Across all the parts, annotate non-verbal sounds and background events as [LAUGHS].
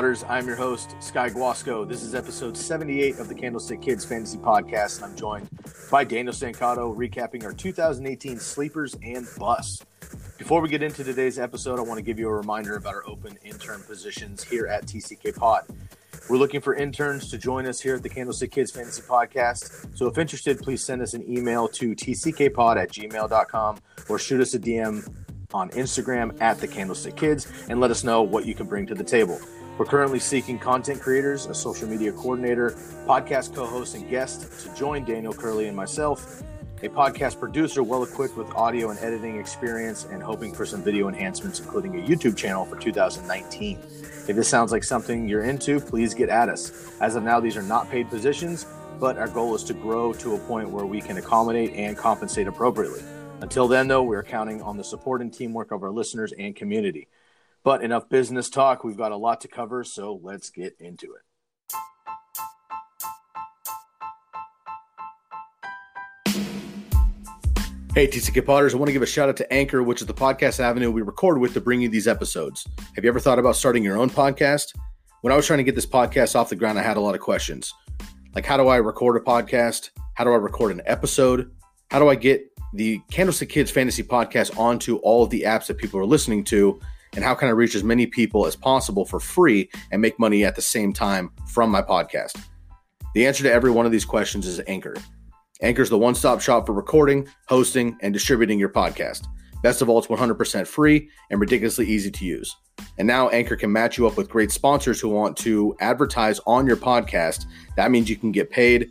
Potters? I'm your host, Sky Guasco. This is episode 78 of the Candlestick Kids Fantasy Podcast, and I'm joined by Daniel Stancato recapping our 2018 sleepers and busts. Before we get into today's episode, I want to give you a reminder about our open intern positions here at TCK Pod. We're looking for interns to join us here at the Candlestick Kids Fantasy Podcast. So if interested, please send us an email to tckpod at gmail.com or shoot us a DM on Instagram at the Candlestick Kids and let us know what you can bring to the table. We're currently seeking content creators, a social media coordinator, podcast co host, and guest to join Daniel Curly and myself, a podcast producer well equipped with audio and editing experience, and hoping for some video enhancements, including a YouTube channel for 2019. If this sounds like something you're into, please get at us. As of now, these are not paid positions, but our goal is to grow to a point where we can accommodate and compensate appropriately. Until then, though, we're counting on the support and teamwork of our listeners and community. But enough business talk. We've got a lot to cover, so let's get into it. Hey, TCK Potters, I want to give a shout out to Anchor, which is the podcast avenue we record with to bring you these episodes. Have you ever thought about starting your own podcast? When I was trying to get this podcast off the ground, I had a lot of questions. Like, how do I record a podcast? How do I record an episode? How do I get the Candlestick Kids Fantasy Podcast onto all of the apps that people are listening to? And how can I reach as many people as possible for free and make money at the same time from my podcast? The answer to every one of these questions is Anchor. Anchor is the one stop shop for recording, hosting, and distributing your podcast. Best of all, it's 100% free and ridiculously easy to use. And now Anchor can match you up with great sponsors who want to advertise on your podcast. That means you can get paid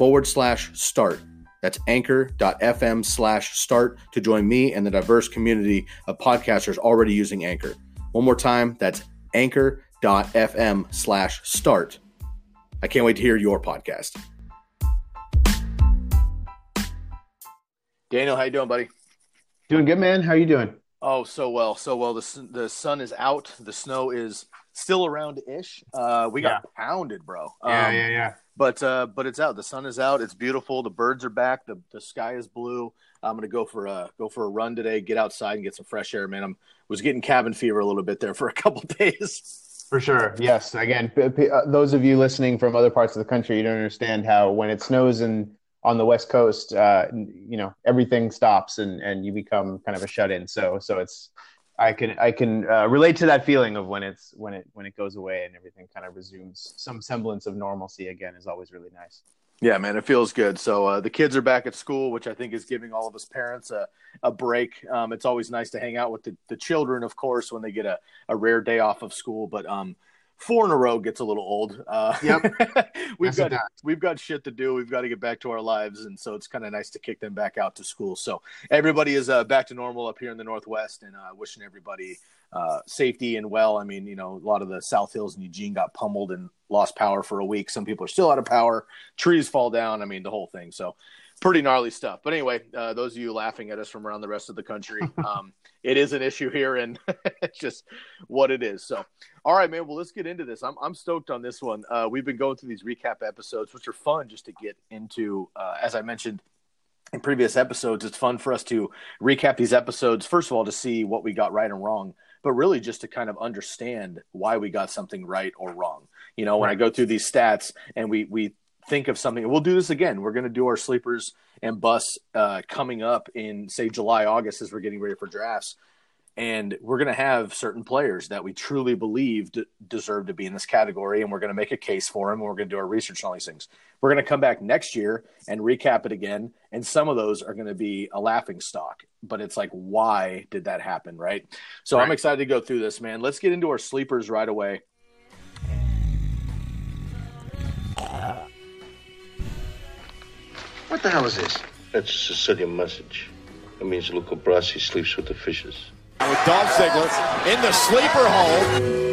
forward slash start. That's anchor.fm slash start to join me and the diverse community of podcasters already using Anchor. One more time, that's anchor.fm slash start. I can't wait to hear your podcast. Daniel, how you doing, buddy? Doing good, man. How you doing? Oh, so well, so well. The sun- the sun is out. The snow is still around ish. Uh, we got pounded, bro. Um, yeah, yeah, yeah. But uh, but it's out. The sun is out. It's beautiful. The birds are back. The the sky is blue. I'm gonna go for a go for a run today. Get outside and get some fresh air, man. I'm was getting cabin fever a little bit there for a [LAUGHS] couple days. For sure. Yes. Again, p- p- uh, those of you listening from other parts of the country, you don't understand how when it snows in on the West Coast, uh, you know, everything stops and and you become kind of a shut in. So so it's I can I can uh, relate to that feeling of when it's when it when it goes away and everything kind of resumes some semblance of normalcy again is always really nice. Yeah, man, it feels good. So uh, the kids are back at school, which I think is giving all of us parents a, a break. Um, it's always nice to hang out with the, the children, of course, when they get a, a rare day off of school. But um, four in a row gets a little old. Uh, Yep. [LAUGHS] we've got we've got shit to do. We've got to get back to our lives, and so it's kind of nice to kick them back out to school. So everybody is uh, back to normal up here in the Northwest, and uh, wishing everybody uh, safety and well. I mean, you know, a lot of the South Hills and Eugene got pummeled and lost power for a week. Some people are still out of power. Trees fall down. I mean, the whole thing. So pretty gnarly stuff. But anyway, uh, those of you laughing at us from around the rest of the country, [LAUGHS] um, it is an issue here, and [LAUGHS] it's just what it is. So, all right, man. Well, let's get into this. I'm I'm stoked on this one. Uh, we've been going through these recap episodes, which are fun just to get into. Uh, as I mentioned in previous episodes, it's fun for us to recap these episodes. First of all, to see what we got right and wrong, but really just to kind of understand why we got something right or wrong. You know, when I go through these stats and we we think of something. We'll do this again. We're going to do our sleepers and bus uh, coming up in say July, August as we're getting ready for drafts and we're going to have certain players that we truly believe d- deserve to be in this category and we're going to make a case for them and we're going to do our research on all these things we're going to come back next year and recap it again and some of those are going to be a laughing stock but it's like why did that happen right so right. i'm excited to go through this man let's get into our sleepers right away what the hell is this that's a sicilian message it means luca brasi sleeps with the fishes with Dolph Ziggler in the sleeper hole.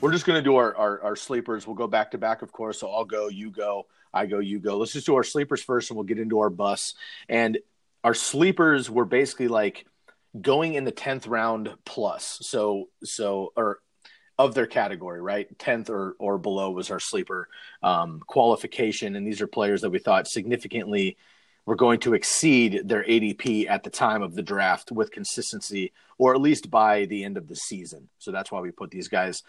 We're just going to do our, our, our, sleepers. We'll go back to back, of course. So I'll go, you go, I go, you go. Let's just do our sleepers first and we'll get into our bus. And our sleepers were basically like going in the 10th round plus. So, so, or of their category, right? 10th or, or below was our sleeper um, qualification. And these are players that we thought significantly were going to exceed their ADP at the time of the draft with consistency, or at least by the end of the season. So that's why we put these guys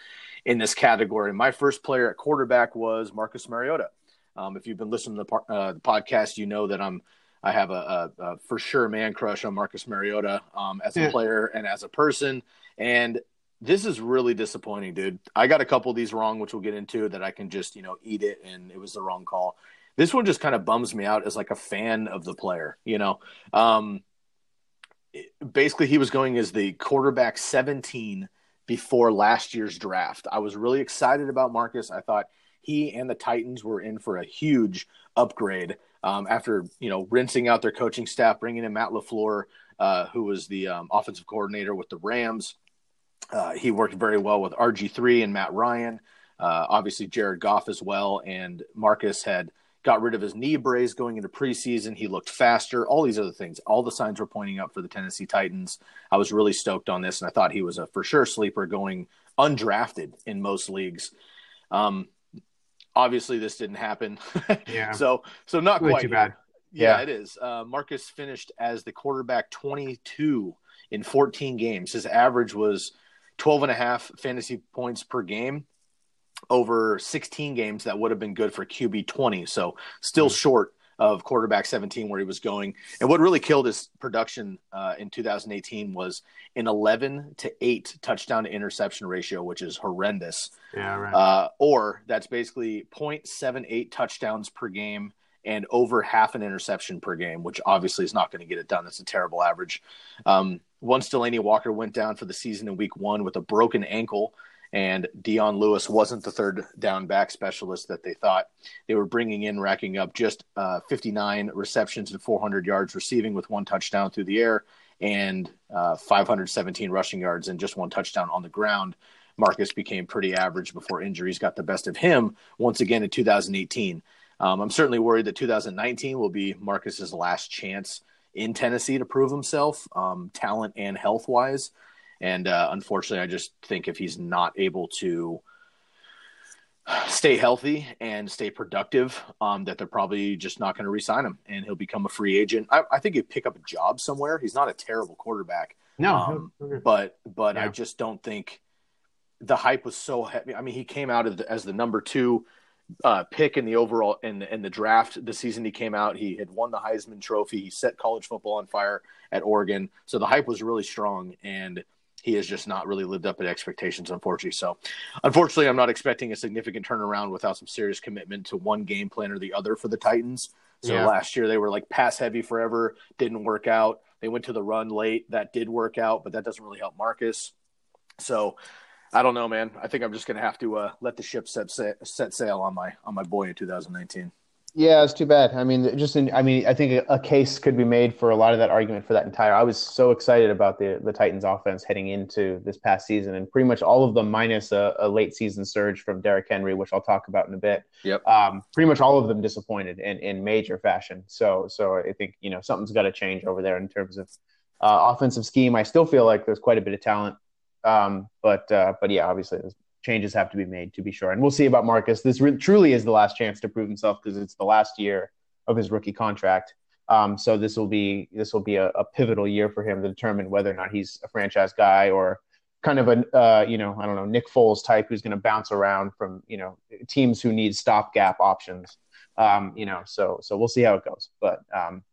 in this category. My first player at quarterback was Marcus Mariota. Um, if you've been listening to the, uh, the, podcast, you know that I'm I have a, a, a, for sure man crush on Marcus Mariota um, as a yeah. player and as a person. And this is really disappointing, dude. I got a couple of these wrong, which we'll get into that I can just, you know, eat it and it was the wrong call. This one just kind of bums me out as like a fan of the player, you know. Um, basically, he was going as the quarterback 17 before last year's draft. I was really excited about Marcus. I thought he and the Titans were in for a huge upgrade um, after, you know, rinsing out their coaching staff, bringing in Matt LaFleur, uh, who was the um, offensive coordinator with the Rams uh, he worked very well with RG3 and Matt Ryan, uh, obviously Jared Goff as well. And Marcus had got rid of his knee brace going into preseason. He looked faster, all these other things. All the signs were pointing up for the Tennessee Titans. I was really stoked on this, and I thought he was a for sure sleeper going undrafted in most leagues. Um, obviously, this didn't happen. [LAUGHS] Yeah. so, so not really quite too bad. Yeah, yeah, it is. Uh, Marcus finished as the quarterback 22 in 14 games. His average was 12 and a half fantasy points per game over 16 games that would have been good for QB 20. So still mm-hmm. short of quarterback 17 where he was going. And what really killed his production uh, in 2018 was an 11 to 8 touchdown to interception ratio, which is horrendous. Yeah, right. Uh, or that's basically 0.78 touchdowns per game and over half an interception per game, which obviously is not going to get it done. That's a terrible average. Um, once Delanie Walker went down for the season in week one with a broken ankle, and Dion Lewis wasn't the third down back specialist that they thought. They were bringing in, racking up just uh, 59 receptions and 400 yards receiving with one touchdown through the air and uh, 517 rushing yards and just one touchdown on the ground. Marcus became pretty average before injuries got the best of him once again in 2018. Um, I'm certainly worried that 2019 will be Marcus's last chance in Tennessee to prove himself, um, talent and health wise. And uh, unfortunately, I just think if he's not able to stay healthy and stay productive, um, that they're probably just not going to re-sign him, and he'll become a free agent. I, I, think he'd pick up a job somewhere. He's not a terrible quarterback, no, um, but but yeah. I just don't think the hype was so heavy. I mean, he came out as the, as the number two uh, pick in the overall in in the draft the season he came out. He had won the Heisman Trophy. He set college football on fire at Oregon. So the hype was really strong, and he has just not really lived up to expectations, unfortunately. So, unfortunately, I'm not expecting a significant turnaround without some serious commitment to one game plan or the other for the Titans. So yeah. last year they were like pass heavy forever, didn't work out. They went to the run late, that did work out, but that doesn't really help Marcus. So I don't know, man. I think I'm just gonna have to uh, let the ship set set sail on my on my boy in 2019. Yeah, it's too bad. I mean, just in, I mean, I think a, case could be made for a lot of that argument for that entire. I was so excited about the the Titans offense heading into this past season, and pretty much all of them, minus a, a late season surge from Derrick Henry, which I'll talk about in a bit. Yep. Um, pretty much all of them disappointed in in major fashion. So so I think you know something's got to change over there in terms of uh, offensive scheme. I still feel like there's quite a bit of talent um, but uh, but yeah, obviously changes have to be made to be sure, and we'll see about Marcus. This re- truly is the last chance to prove himself because it's the last year of his rookie contract. Um, so this will be this will be a, a, pivotal year for him to determine whether or not he's a franchise guy or kind of a uh, you know I don't know Nick Foles type who's going to bounce around from you know teams who need stopgap options. Um, you know, so so we'll see how it goes. But um,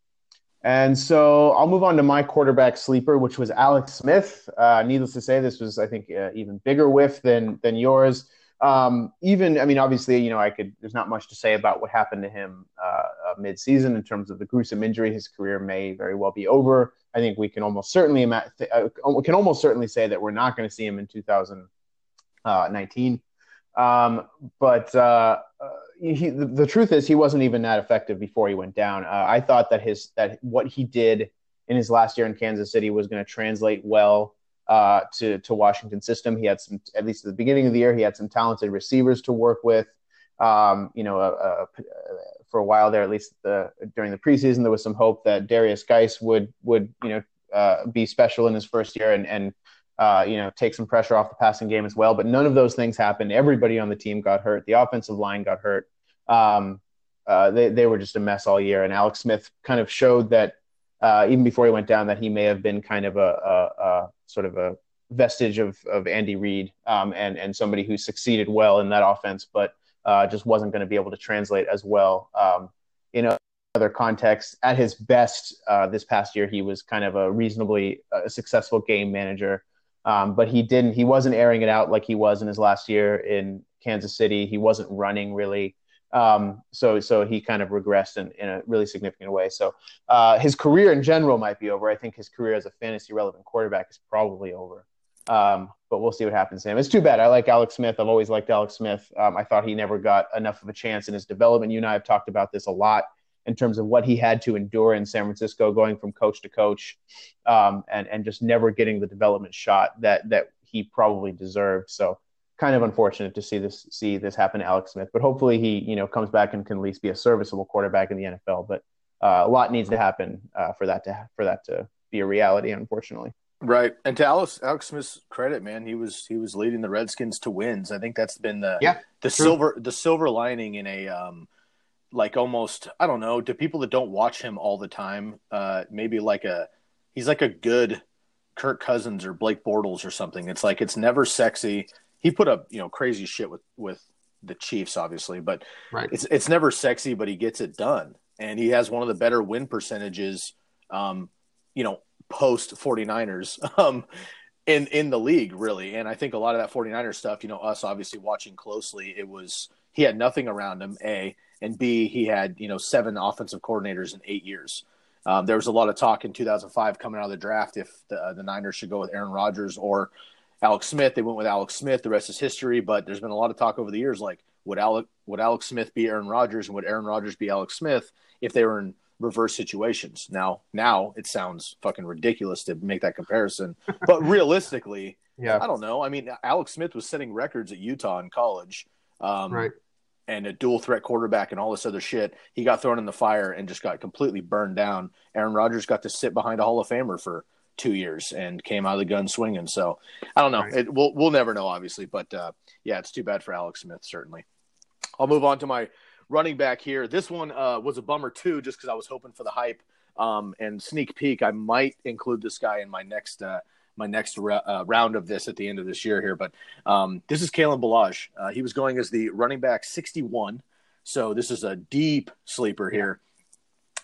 and so I'll move on to my quarterback sleeper, which was Alex Smith. Uh, needless to say, this was I think uh, even bigger whiff than than yours. Um, even, I mean, obviously, you know, I could. There's not much to say about what happened to him uh, uh, mid-season in terms of the gruesome injury. His career may very well be over. I think we can almost certainly ima- uh, we can almost certainly say that we're not going to see him in 2019. Um, but uh, uh, he, the, truth is, he wasn't even that effective before he went down. Uh, I thought that his that what he did in his last year in Kansas City was going to translate well uh, to to Washington system. He had some, at least at the beginning of the year, he had some talented receivers to work with. Um, you know, uh, uh, for a while there, at least the, during the preseason, there was some hope that Darius Guice would would you know uh, be special in his first year and and uh, you know take some pressure off the passing game as well. But none of those things happened. Everybody on the team got hurt. The offensive line got hurt. Um, uh, they they were just a mess all year. And Alex Smith kind of showed that uh, even before he went down, that he may have been kind of a, a, a sort of a vestige of, of Andy Reid um, and and somebody who succeeded well in that offense, but uh, just wasn't going to be able to translate as well um, in other contexts. At his best uh, this past year, he was kind of a reasonably uh, successful game manager, um, but he didn't. He wasn't airing it out like he was in his last year in Kansas City. He wasn't running really. Um, so so he kind of regressed in, in a really significant way. So uh, his career in general might be over. I think his career as a fantasy relevant quarterback is probably over. Um, but we'll see what happens to him. It's too bad. I like Alex Smith. I've always liked Alex Smith. Um, I thought he never got enough of a chance in his development. You and I have talked about this a lot in terms of what he had to endure in San Francisco, going from coach to coach, um, and and just never getting the development shot that that he probably deserved. So kind of unfortunate to see this see this happen to Alex Smith. But hopefully he you know comes back and can at least be a serviceable quarterback in the NFL. But uh, a lot needs to happen uh, for that to for that to be a reality, unfortunately. Right, and to Alex Alex Smith's credit, man, he was he was leading the Redskins to wins. I think that's been the yeah, the true. silver the silver lining in a um like almost I don't know to people that don't watch him all the time, uh maybe like a he's like a good Kirk Cousins or Blake Bortles or something. It's like it's never sexy he put up you know crazy shit with with the Chiefs, obviously, but right. it's it's never sexy, but he gets it done, and he has one of the better win percentages, um, you know, post 49ers, [LAUGHS] um, in in the league, really. And I think a lot of that 49ers stuff, you know, us obviously watching closely, it was he had nothing around him, a and b he had you know seven offensive coordinators in eight years. Um, there was a lot of talk in 2005 coming out of the draft if the, uh, the Niners should go with Aaron Rodgers or Alex Smith. They went with Alex Smith. The rest is history. But there's been a lot of talk over the years, like would Alex would Alex Smith be Aaron Rodgers, and would Aaron Rodgers be Alex Smith if they were in reverse situations? Now, now it sounds fucking ridiculous to make that comparison, but [LAUGHS] realistically, yeah, I don't know. I mean, Alex Smith was setting records at Utah in college, um, right? And a dual threat quarterback and all this other shit. He got thrown in the fire and just got completely burned down. Aaron Rodgers got to sit behind a Hall of Famer for two years and came out of the gun swinging. So I don't know. Right. It, we'll we'll never know, obviously, but uh, yeah, it's too bad for Alex Smith. Certainly. I'll move on to my running back here. This one uh, was a bummer too, just because I was hoping for the hype um, and sneak peek. I might include this guy in my next uh, my next uh, round of this at the end of this year here. But um, this is Kalen Ballage. Uh, he was going as the running back 61. So this is a deep sleeper here.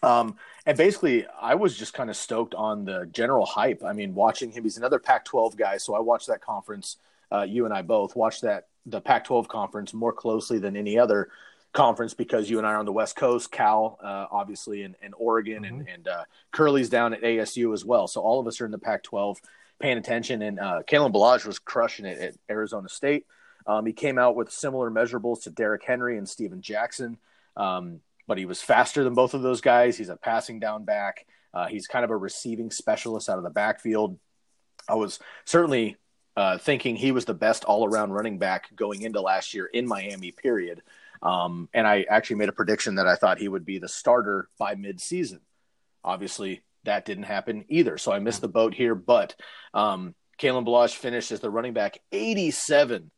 Um, and basically, I was just kind of stoked on the general hype. I mean, watching him, he's another Pac 12 guy. So I watched that conference. Uh, you and I both watched that, the Pac 12 conference more closely than any other conference because you and I are on the West Coast, Cal, uh, obviously, and, and Oregon, mm-hmm. and, and uh, Curly's down at ASU as well. So all of us are in the Pac 12 paying attention. And uh, Kalen Ballage was crushing it at Arizona State. Um, he came out with similar measurables to Derrick Henry and Steven Jackson. Um, but he was faster than both of those guys. He's a passing down back. Uh, he's kind of a receiving specialist out of the backfield. I was certainly uh, thinking he was the best all around running back going into last year in Miami, period. Um, and I actually made a prediction that I thought he would be the starter by midseason. Obviously, that didn't happen either. So I missed the boat here. But um, Kalen Ballage finished as the running back 87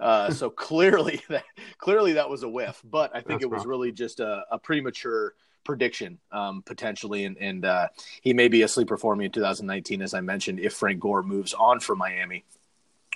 uh, so [LAUGHS] clearly [LAUGHS] that clearly that was a whiff, but I think That's it was really just a, a, premature prediction um, potentially, and, and uh, he may be a sleeper for me in 2019, as I mentioned, if Frank Gore moves on from Miami.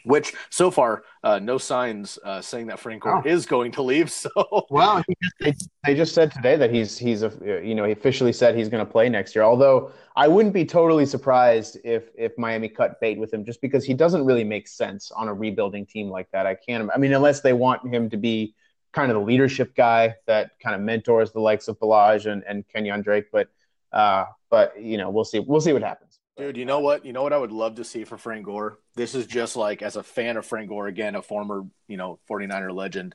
Which so far, uh, no signs uh, saying that Frank Gore Oh. is going to leave. [LAUGHS] So Well, they, they just said today that he's he's a you know he officially said he's going to play next year. Although I wouldn't be totally surprised if if Miami cut bait with him, just because he doesn't really make sense on a rebuilding team like that. I can't. I mean, unless they want him to be kind of the leadership guy that kind of mentors the likes of Ballage and and Kenyon Drake. But uh, but you know, we'll see. We'll see what happens. Dude, you know what? You know what I would love to see for Frank Gore? This is just like as a fan of Frank Gore, again, a former, you know, 49er legend.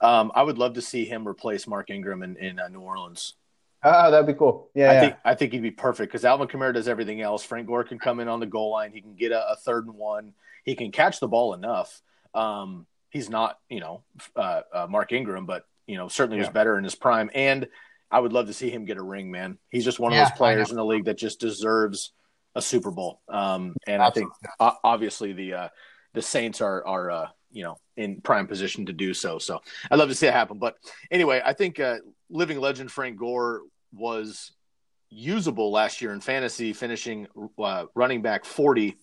Um, I would love to see him replace Mark Ingram in, in uh, New Orleans. Oh, that'd be cool. Yeah, I yeah. think I think he'd be perfect because Alvin Kamara does everything else. Frank Gore can come in on the goal line. He can get a, a third and one. He can catch the ball enough. Um, he's not, you know, uh, uh, Mark Ingram, but you know, certainly was better in his prime. And I would love to see him get a ring, man. He's just one of Yeah, those players in the league that just deserves a Super Bowl. Um, and I think obviously the uh, the Saints are are uh, you know in prime position to do so. So I'd love to see it happen. But anyway, I think uh, living legend Frank Gore was usable last year in fantasy, finishing uh, running back forty,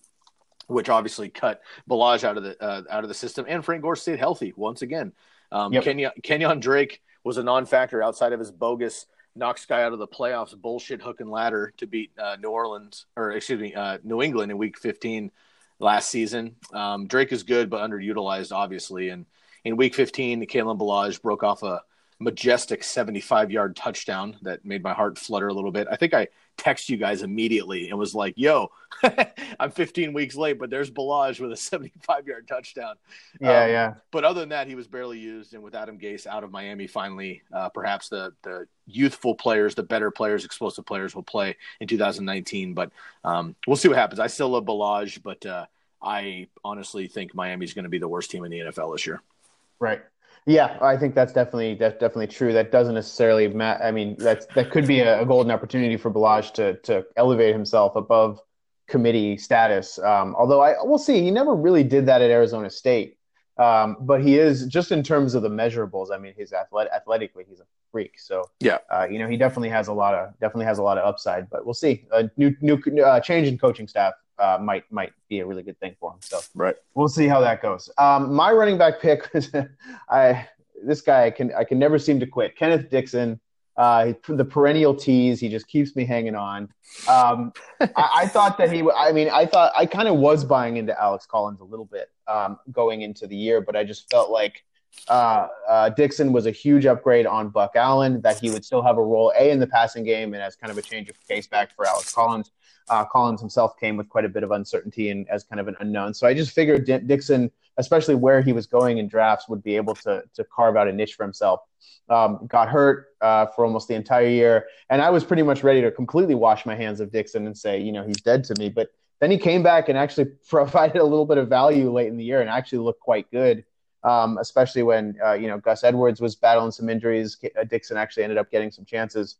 which obviously cut Ballage out of the uh, out of the system, and Frank Gore stayed healthy once again. Um, Yep. Kenyon, Kenyon Drake was a non-factor outside of his bogus knocks guy out of the playoffs bullshit hook and ladder to beat uh, New Orleans or excuse me uh, New England in Week 15 last season. Um, Drake is good but underutilized obviously, and in Week 15, Kalen Ballage broke off a majestic 75 yard touchdown that made my heart flutter a little bit. I think I text you guys immediately and was like, "Yo, [LAUGHS] I'm 15 weeks late, but there's Ballage with a 75 yard touchdown." yeah, Um, yeah. But other than that, he was barely used. And with Adam Gase out of Miami, finally, uh, perhaps the the youthful players, the better players, explosive players will play in 2019. But um, we'll see what happens. I still love Ballage, but uh, I honestly think Miami's going to be the worst team in the NFL this year. Right. Yeah, I think that's definitely that's definitely true. That doesn't necessarily ma- I mean, that's that could be a, a golden opportunity for Ballage to to elevate himself above committee status. Um, although I we'll see, he never really did that at Arizona State. Um, but he is just in terms of the measurables. I mean, he's athletic, athletically, he's a freak. So Yeah. uh, you know, he definitely has a lot of definitely has a lot of upside. But we'll see. A new new uh, change in coaching staff uh, might might be a really good thing for him. So Right. we'll see how that goes. Um, my running back pick [LAUGHS] was I this guy I can I can never seem to quit. Kenneth Dixon, uh, the perennial tease. He just keeps me hanging on. Um, [LAUGHS] I, I thought that he. I mean, I thought I kind of was buying into Alex Collins a little bit um, going into the year, but I just felt like uh, uh, Dixon was a huge upgrade on Buck Allen. That he would still have a role a in the passing game and as kind of a change of pace back for Alex Collins. Uh, Collins himself came with quite a bit of uncertainty and as kind of an unknown. So I just figured D- Dixon, especially where he was going in drafts, would be able to to carve out a niche for himself. Um, got hurt uh, for almost the entire year, and I was pretty much ready to completely wash my hands of Dixon and say, you know, he's dead to me. But then he came back and actually [LAUGHS] provided a little bit of value late in the year and actually looked quite good. Um, especially when uh, you know Gus Edwards was battling some injuries, uh, Dixon actually ended up getting some chances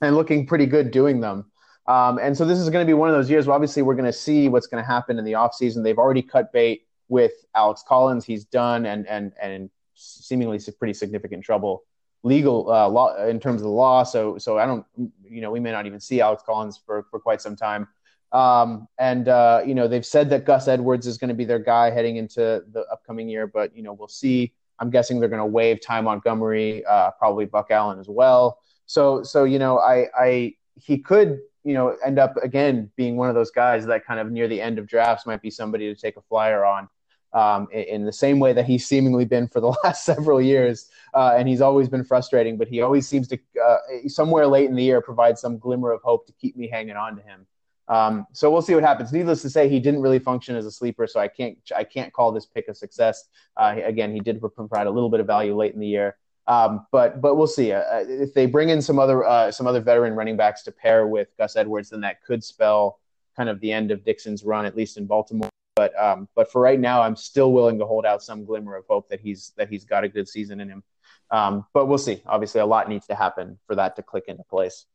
and looking pretty good doing them. Um, and so this is going to be one of those years where obviously we're going to see what's going to happen in the offseason. They've already cut bait with Alex Collins. He's done and and and seemingly pretty significant trouble legal uh, law in terms of the law. So so I don't you know we may not even see Alex Collins for for quite some time. Um, and uh, you know they've said that Gus Edwards is going to be their guy heading into the upcoming year, but you know we'll see. I'm guessing they're going to waive Ty Montgomery, uh, probably Buck Allen as well. So so you know I I he could you know end up again being one of those guys that kind of near the end of drafts might be somebody to take a flyer on. Um, in, the same way that he's seemingly been for the [LAUGHS] last several years, uh, and he's always been frustrating, but he always seems to uh, somewhere late in the year provide some glimmer of hope to keep me hanging on to him. Um, so we'll see what happens. Needless to say, he didn't really function as a sleeper, so I can't I can't call this pick a success. Uh, again, he did provide a little bit of value late in the year, um, but but we'll see. Uh, if they bring in some other uh, some other veteran running backs to pair with Gus Edwards, then that could spell kind of the end of Dixon's run, at least in Baltimore. But um, but for right now, I'm still willing to hold out some glimmer of hope that he's that he's got a good season in him. Um, but we'll see. Obviously, a lot needs to happen for that to click into place.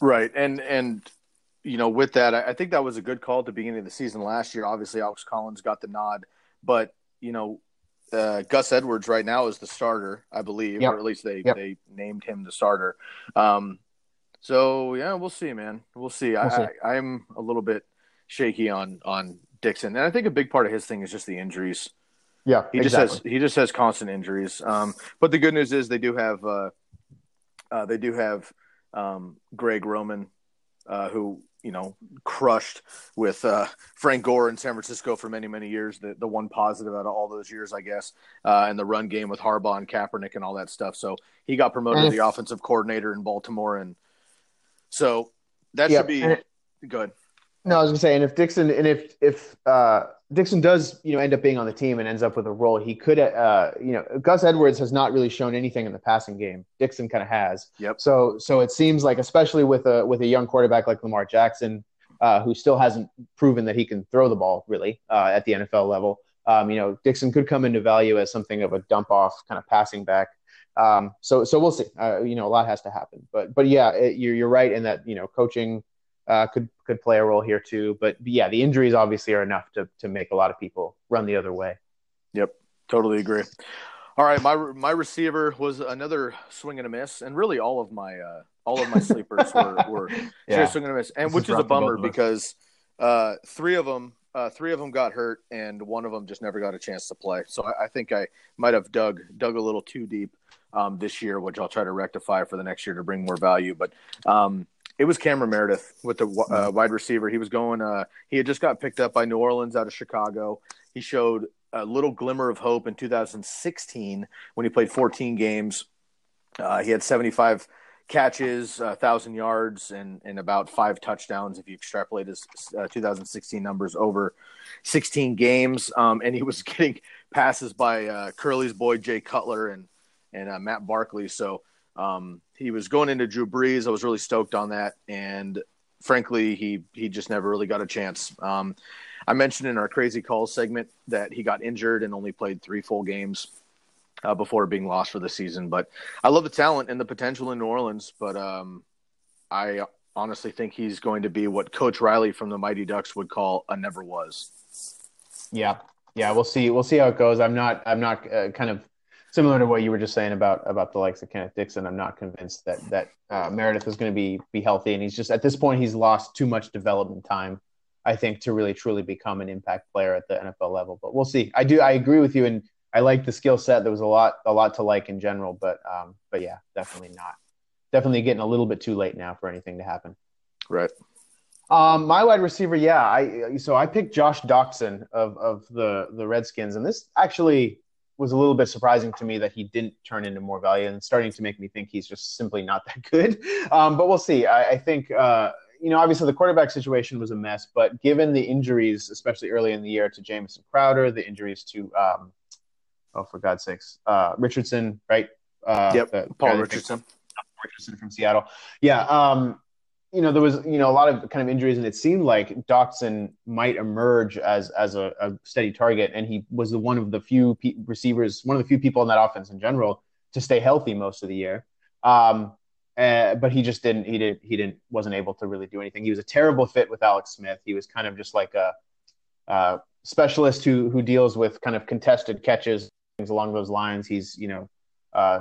Right, and and you know, with that, I, I think that was a good call at the beginning of the season last year. Obviously, Alex Collins got the nod, but you know, uh, Gus Edwards right now is the starter, I believe, Yep. or at least they Yep. they named him the starter. Um, So yeah, we'll see, man. We'll see. We'll I, see. I I'm a little bit shaky on on Dixon, and I think a big part of his thing is just the injuries. Yeah, He exactly. just has he just has constant injuries. Um, but the good news is they do have uh, uh, they do have um, Greg Roman, uh, who you know crushed with uh, Frank Gore in San Francisco for many many years. The the one positive out of all those years, I guess, uh, and the run game with Harbaugh and Kaepernick and all that stuff. So he got promoted to the offensive coordinator in Baltimore, and so that Yeah, should be it- good. No, I was gonna say, and if Dixon and if if uh, Dixon does you know end up being on the team and ends up with a role, he could uh, you know Gus Edwards has not really shown anything in the passing game. Dixon kind of has. Yep. So so it seems like especially with a with a young quarterback like Lamar Jackson, uh, who still hasn't proven that he can throw the ball really uh, at the NFL level. Um, you know, Dixon could come into value as something of a dump off kind of passing back. Um, so so we'll see. Uh, you know, a lot has to happen, but but yeah, it, you're you're right in that you know coaching uh, could could play a role here too. But yeah, the injuries obviously are enough to to make a lot of people run the other way. Yep, totally agree. All right, my my receiver was another swing and a miss, and really all of my uh, all of my sleepers were, [LAUGHS] were yeah. swing and a miss, and This which is is a rough for both bummer because uh, three of them uh, three of them got hurt, and one of them just never got a chance to play. So I, I think I might have dug dug a little too deep um, this year, which I'll try to rectify for the next year to bring more value. But um, it was Cameron Meredith with the uh, wide receiver. He was going. Uh, he had just got picked up by New Orleans out of Chicago. He showed a little glimmer of hope in 2016 when he played 14 games. Uh, he had 75 catches, uh, 1,000 yards, and, and about five touchdowns if you extrapolate his uh, 2016 numbers over 16 games. Um, and he was [LAUGHS] getting passes by uh, Curly's boy, Jay Cutler, and, and uh, Matt Barkley. So um, he was going into Drew Brees. I was really stoked on that. And frankly, he, he just never really got a chance. Um, I mentioned in our crazy calls segment that he got injured and only played three full games uh, before being lost for the season. But I love the talent and the potential in New Orleans. But um, I honestly think he's going to be what Coach Riley from the Mighty Ducks would call a never was. Yeah, yeah, we'll see. We'll see how it goes. I'm not. I'm not uh, kind of similar to what you were just saying about about the likes of Kenneth Dixon. I'm not convinced that that uh, Meredith is going to be be healthy, and he's just at this point he's lost too much development time. I think to really truly become an impact player at the NFL level. But we'll see. I do. I agree with you, and I like the skill set. There was a lot, a lot to like in general. But, um, but yeah, definitely not. Definitely getting a little bit too late now for anything to happen. Right. Um, my wide receiver, yeah. I so I picked Josh Doctson of of the the Redskins, and this actually was a little bit surprising to me that he didn't turn into more value, and starting to make me think he's just simply not that good. Um, but we'll see. I, I think. Uh, you know, obviously the quarterback situation was a mess, but given the injuries, especially early in the year to Jamison Crowder, the injuries to, um, oh, for God's sakes, uh, Richardson, right? Uh, yep, Paul Richardson. Richardson from Seattle. Yeah. Um, you know, there was, you know, a lot of kind of injuries, and it seemed like Doctson might emerge as as a, a steady target, and he was the one of the few pe- receivers, one of the few people in that offense in general to stay healthy most of the year. Um, uh, but he just didn't. He didn't. He didn't. Wasn't able to really do anything. He was a terrible fit with Alex Smith. He was kind of just like a, uh, specialist who who deals with kind of contested catches, things along those lines. He's you know, uh,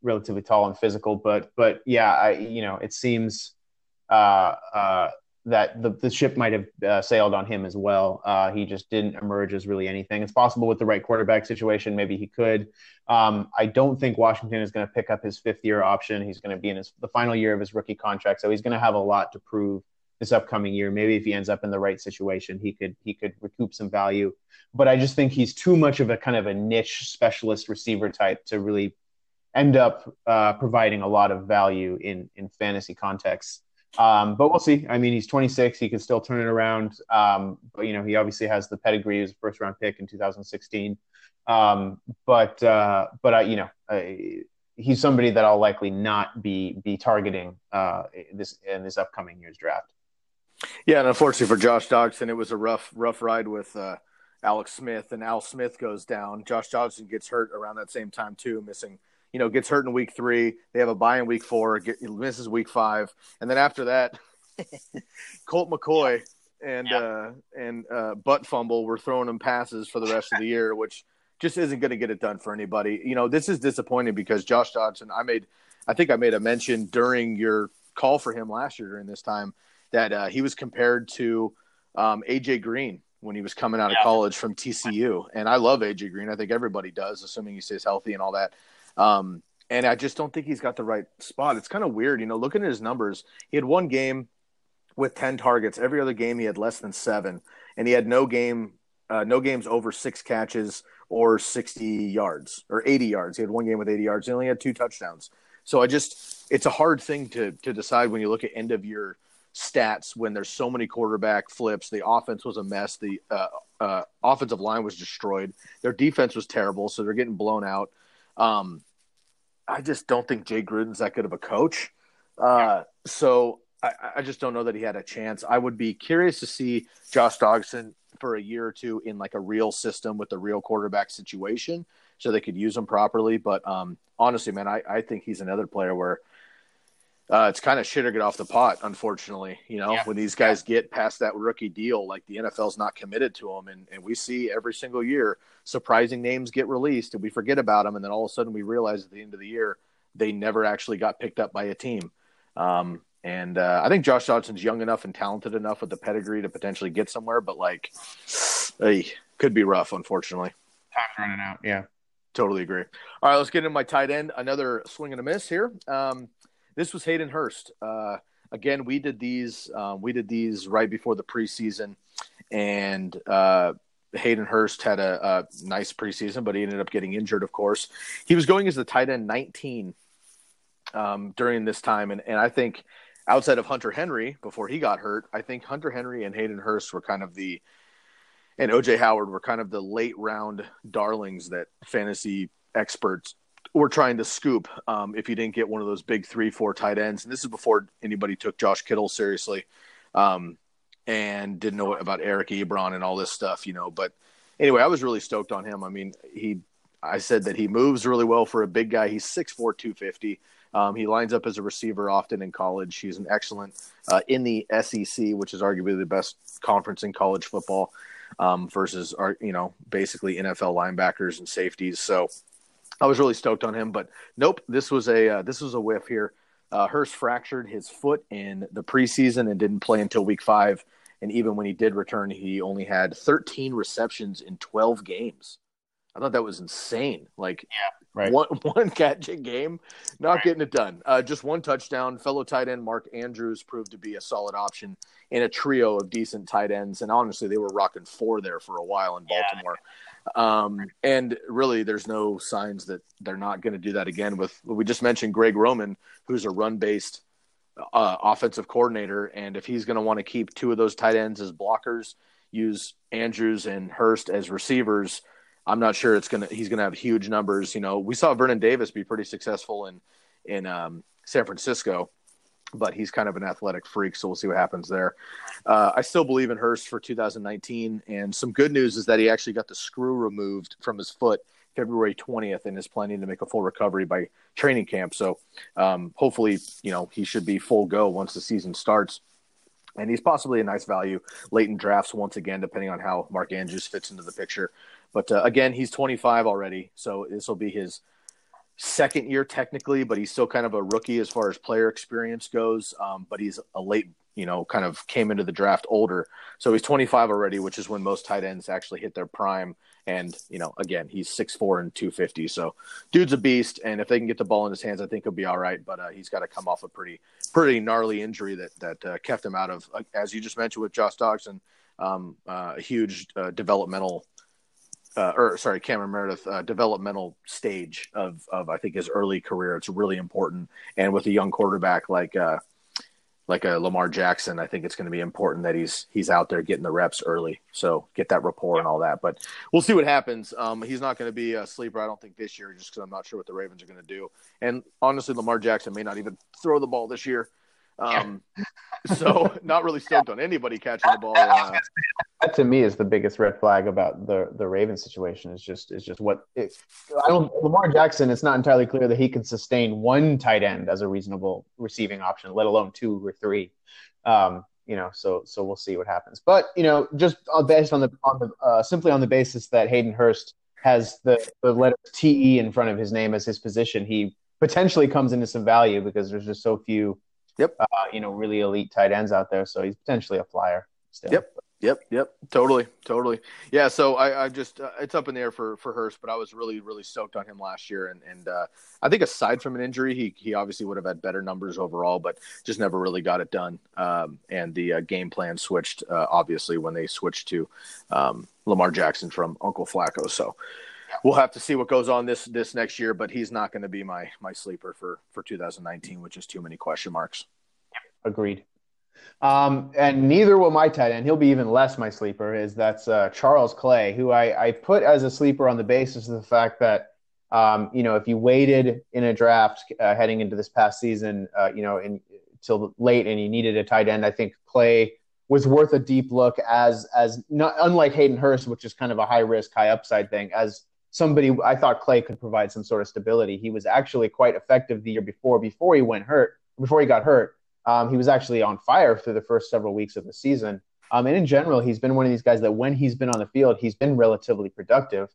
relatively tall and physical, but but yeah, I you know, it seems that the the ship might have uh, sailed on him as well. Uh, he just didn't emerge as really anything. It's possible with the right quarterback situation, maybe he could. Um, I don't think Washington is going to pick up his fifth year option. He's going to be in his the final year of his rookie contract, so he's going to have a lot to prove this upcoming year. Maybe if he ends up in the right situation, he could he could recoup some value. But I just think he's too much of a kind of a niche specialist receiver type to really end up uh, providing a lot of value in in fantasy contexts. Um, but we'll see. I mean, he's 26. He can still turn it around. Um, but you know, he obviously has the pedigree as a first round pick in 2016. Um, but uh, but I, you know, I, he's somebody that I'll likely not be be targeting uh, this in this upcoming year's draft. Yeah, and unfortunately for Josh Doctson, it was a rough rough ride with uh, Alex Smith, and Al Smith goes down. Josh Doctson gets hurt around that same time too, missing you know, gets hurt in week three. They have a bye in week four, get, misses week five, and then after that, [LAUGHS] Colt McCoy and yeah. uh, and uh, butt fumble were throwing him passes for the rest of the year, which just isn't going to get it done for anybody. You know, this is disappointing because Josh Doctson. I made, I think I made a mention during your call for him last year during this time that uh, he was compared to um, AJ Green when he was coming out of yeah. college from TCU, and I love AJ Green. I think everybody does, assuming he stays healthy and all that. Um, and I just don't think he's got the right spot. It's kind of weird, you know. Looking at his numbers, he had one game with ten targets. Every other game, he had less than seven, and he had no game, uh, no games over six catches or sixty yards or eighty yards. He had one game with eighty yards. He only had two touchdowns. So I just, it's a hard thing to to decide when you look at end of year stats when there's so many quarterback flips. The offense was a mess. The uh, uh, offensive line was destroyed. Their defense was terrible, so they're getting blown out. Um, I just don't think Jay Gruden's that good of a coach. Uh, so I, I, just don't know that he had a chance. I would be curious to see Josh Doctson for a year or two in like a real system with a real quarterback situation so they could use him properly. But um, honestly, man, I, I think he's another player where – uh, it's kind of shit or get off the pot, unfortunately. You know, yeah. when these guys yeah. get past that rookie deal, like the NFL's not committed to them, and, and we see every single year surprising names get released, and we forget about them, and then all of a sudden we realize at the end of the year they never actually got picked up by a team. Um, and uh, I think Josh Johnson's young enough and talented enough with the pedigree to potentially get somewhere, but like, hey, could be rough, unfortunately. Time's running out. Yeah, totally agree. All right, let's get into my tight end. Another swing and a miss here. Um, this was Hayden Hurst. Uh, again, we did these. Um, we did these right before the preseason, and uh, Hayden Hurst had a, a, nice preseason, but he ended up getting injured. Of course, he was going as the tight end 19 um, during this time, and and I think outside of Hunter Henry before he got hurt, I think Hunter Henry and Hayden Hurst were kind of the and OJ Howard were kind of the late round darlings that fantasy experts were trying to scoop um, if you didn't get one of those big three, four tight ends. And this is before anybody took Josh Kittle seriously um, and didn't know about Eric Ebron and all this stuff, you know. But anyway, I was really stoked on him. I mean, he, I said that he moves really well for a big guy. He's 6'4, 250. Um, he lines up as a receiver often in college. He's an excellent uh, in the SEC, which is arguably the best conference in college football um, versus, our, you know, basically NFL linebackers and safeties. So I was really stoked on him, but nope, this was a uh, this was a whiff here. Uh, Hurst fractured his foot in the preseason and didn't play until week five. And even when he did return, he only had 13 receptions in 12 games. I thought that was insane. Like, yeah, right. one [LAUGHS] one catch a game, not right. getting it done. Uh, just one touchdown. Fellow tight end Mark Andrews proved to be a solid option in a trio of decent tight ends, and honestly, they were rocking four there for a while in Baltimore. Yeah. Um, and really, there's no signs that they're not going to do that again. With we just mentioned Greg Roman, who's a run-based uh, offensive coordinator, and if he's going to want to keep two of those tight ends as blockers, use Andrews and Hurst as receivers, I'm not sure it's gonna. He's going to have huge numbers. You know, we saw Vernon Davis be pretty successful in in um, San Francisco but he's kind of an athletic freak, so we'll see what happens there. Uh, I still believe in Hurst for 2019, and some good news is that he actually got the screw removed from his foot February 20th and is planning to make a full recovery by training camp. So um, hopefully, you know, he should be full go once the season starts. And he's possibly a nice value late in drafts once again, depending on how Mark Andrews fits into the picture. But uh, again, he's 25 already, so this will be his second year technically, but he's still kind of a rookie as far as player experience goes. Um, but he's a late, you know, kind of came into the draft older. So he's 25 already, which is when most tight ends actually hit their prime. And, you know, again, he's 6'4 and 250. So dude's a beast. And if they can get the ball in his hands, I think he'll be all right. But uh, he's got to come off a pretty, pretty gnarly injury that, that uh, kept him out of, uh, as you just mentioned with Josh Doctson, um, uh, a huge uh, developmental uh, or sorry, Cameron Meredith uh, developmental stage of of I think his early career. It's really important, and with a young quarterback like uh, like a Lamar Jackson, I think it's going to be important that he's he's out there getting the reps early. So get that rapport and all that. But we'll see what happens. Um, he's not going to be a sleeper, I don't think, this year, just because I'm not sure what the Ravens are going to do. And honestly, Lamar Jackson may not even throw the ball this year. Um, so [LAUGHS] not really stoked on anybody catching the ball. Uh, that to me is the biggest red flag about the the Ravens situation. Is just is just what it, I don't Lamar Jackson. It's not entirely clear that he can sustain one tight end as a reasonable receiving option, let alone two or three. Um, you know, so so we'll see what happens. But you know, just based on the on the uh, simply on the basis that Hayden Hurst has the the letter T E in front of his name as his position, he potentially comes into some value because there's just so few Yep. Uh, you know, really elite tight ends out there. So he's potentially a flyer. Still. Yep. Yep, yep, totally, totally. Yeah, so I, I just uh, it's up in the air for for Hurst, but I was really, really stoked on him last year, and and uh, I think aside from an injury, he he obviously would have had better numbers overall, but just never really got it done. Um, and the uh, game plan switched uh, obviously when they switched to um, Lamar Jackson from Uncle Flacco. So we'll have to see what goes on this this next year, but he's not going to be my my sleeper for for 2019, which is too many question marks. Agreed. Um, and neither will my tight end. He'll be even less my sleeper. Is that's uh, Charles Clay, who I, I put as a sleeper on the basis of the fact that um, you know if you waited in a draft uh, heading into this past season, uh, you know, until late and you needed a tight end, I think Clay was worth a deep look as as not unlike Hayden Hurst, which is kind of a high risk, high upside thing. As somebody, I thought Clay could provide some sort of stability. He was actually quite effective the year before, before he went hurt, before he got hurt. Um, he was actually on fire through the first several weeks of the season. Um, and in general, he's been one of these guys that when he's been on the field, he's been relatively productive.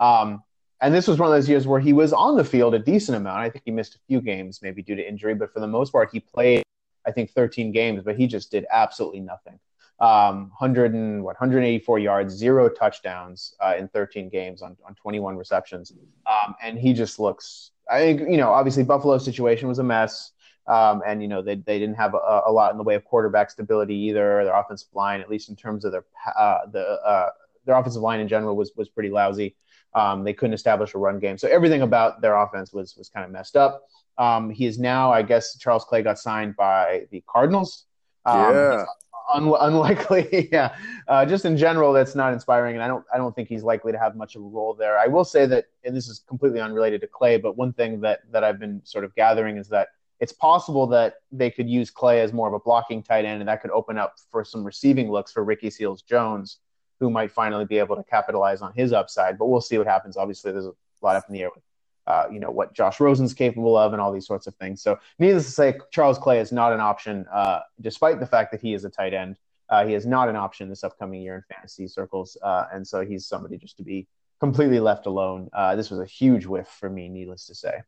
Um, and this was one of those years where he was on the field a decent amount. I think he missed a few games, maybe due to injury, but for the most part, he played, I think, 13 games, but he just did absolutely nothing. Um, 100 and what 184 yards, zero touchdowns uh, in 13 games on, on 21 receptions, um, and he just looks. I think you know, obviously, Buffalo's situation was a mess. Um, and you know they, they didn't have a, a, lot in the way of quarterback stability either. Their offensive line, at least in terms of their uh, the uh, their offensive line in general, was was pretty lousy. Um, they couldn't establish a run game, so everything about their offense was was kind of messed up. Um, he is now, I guess, Charles Clay got signed by the Cardinals. Um, yeah. Un- [LAUGHS] unlikely, yeah. Uh, just in general, that's not inspiring, and I don't, I don't think he's likely to have much of a role there. I will say that, and this is completely unrelated to Clay, but one thing that that I've been sort of gathering is that it's possible that they could use Clay as more of a blocking tight end, and that could open up for some receiving looks for Ricky Seals Jones, who might finally be able to capitalize on his upside. But we'll see what happens. Obviously, there's a lot up in the air with, uh, you know, what Josh Rosen's capable of and all these sorts of things. So, needless to say, Charles Clay is not an option, uh, despite the fact that he is a tight end. Uh, he is not an option this upcoming year in fantasy circles, uh, and so he's somebody just to be completely left alone. Uh, this was a huge whiff for me, needless to say.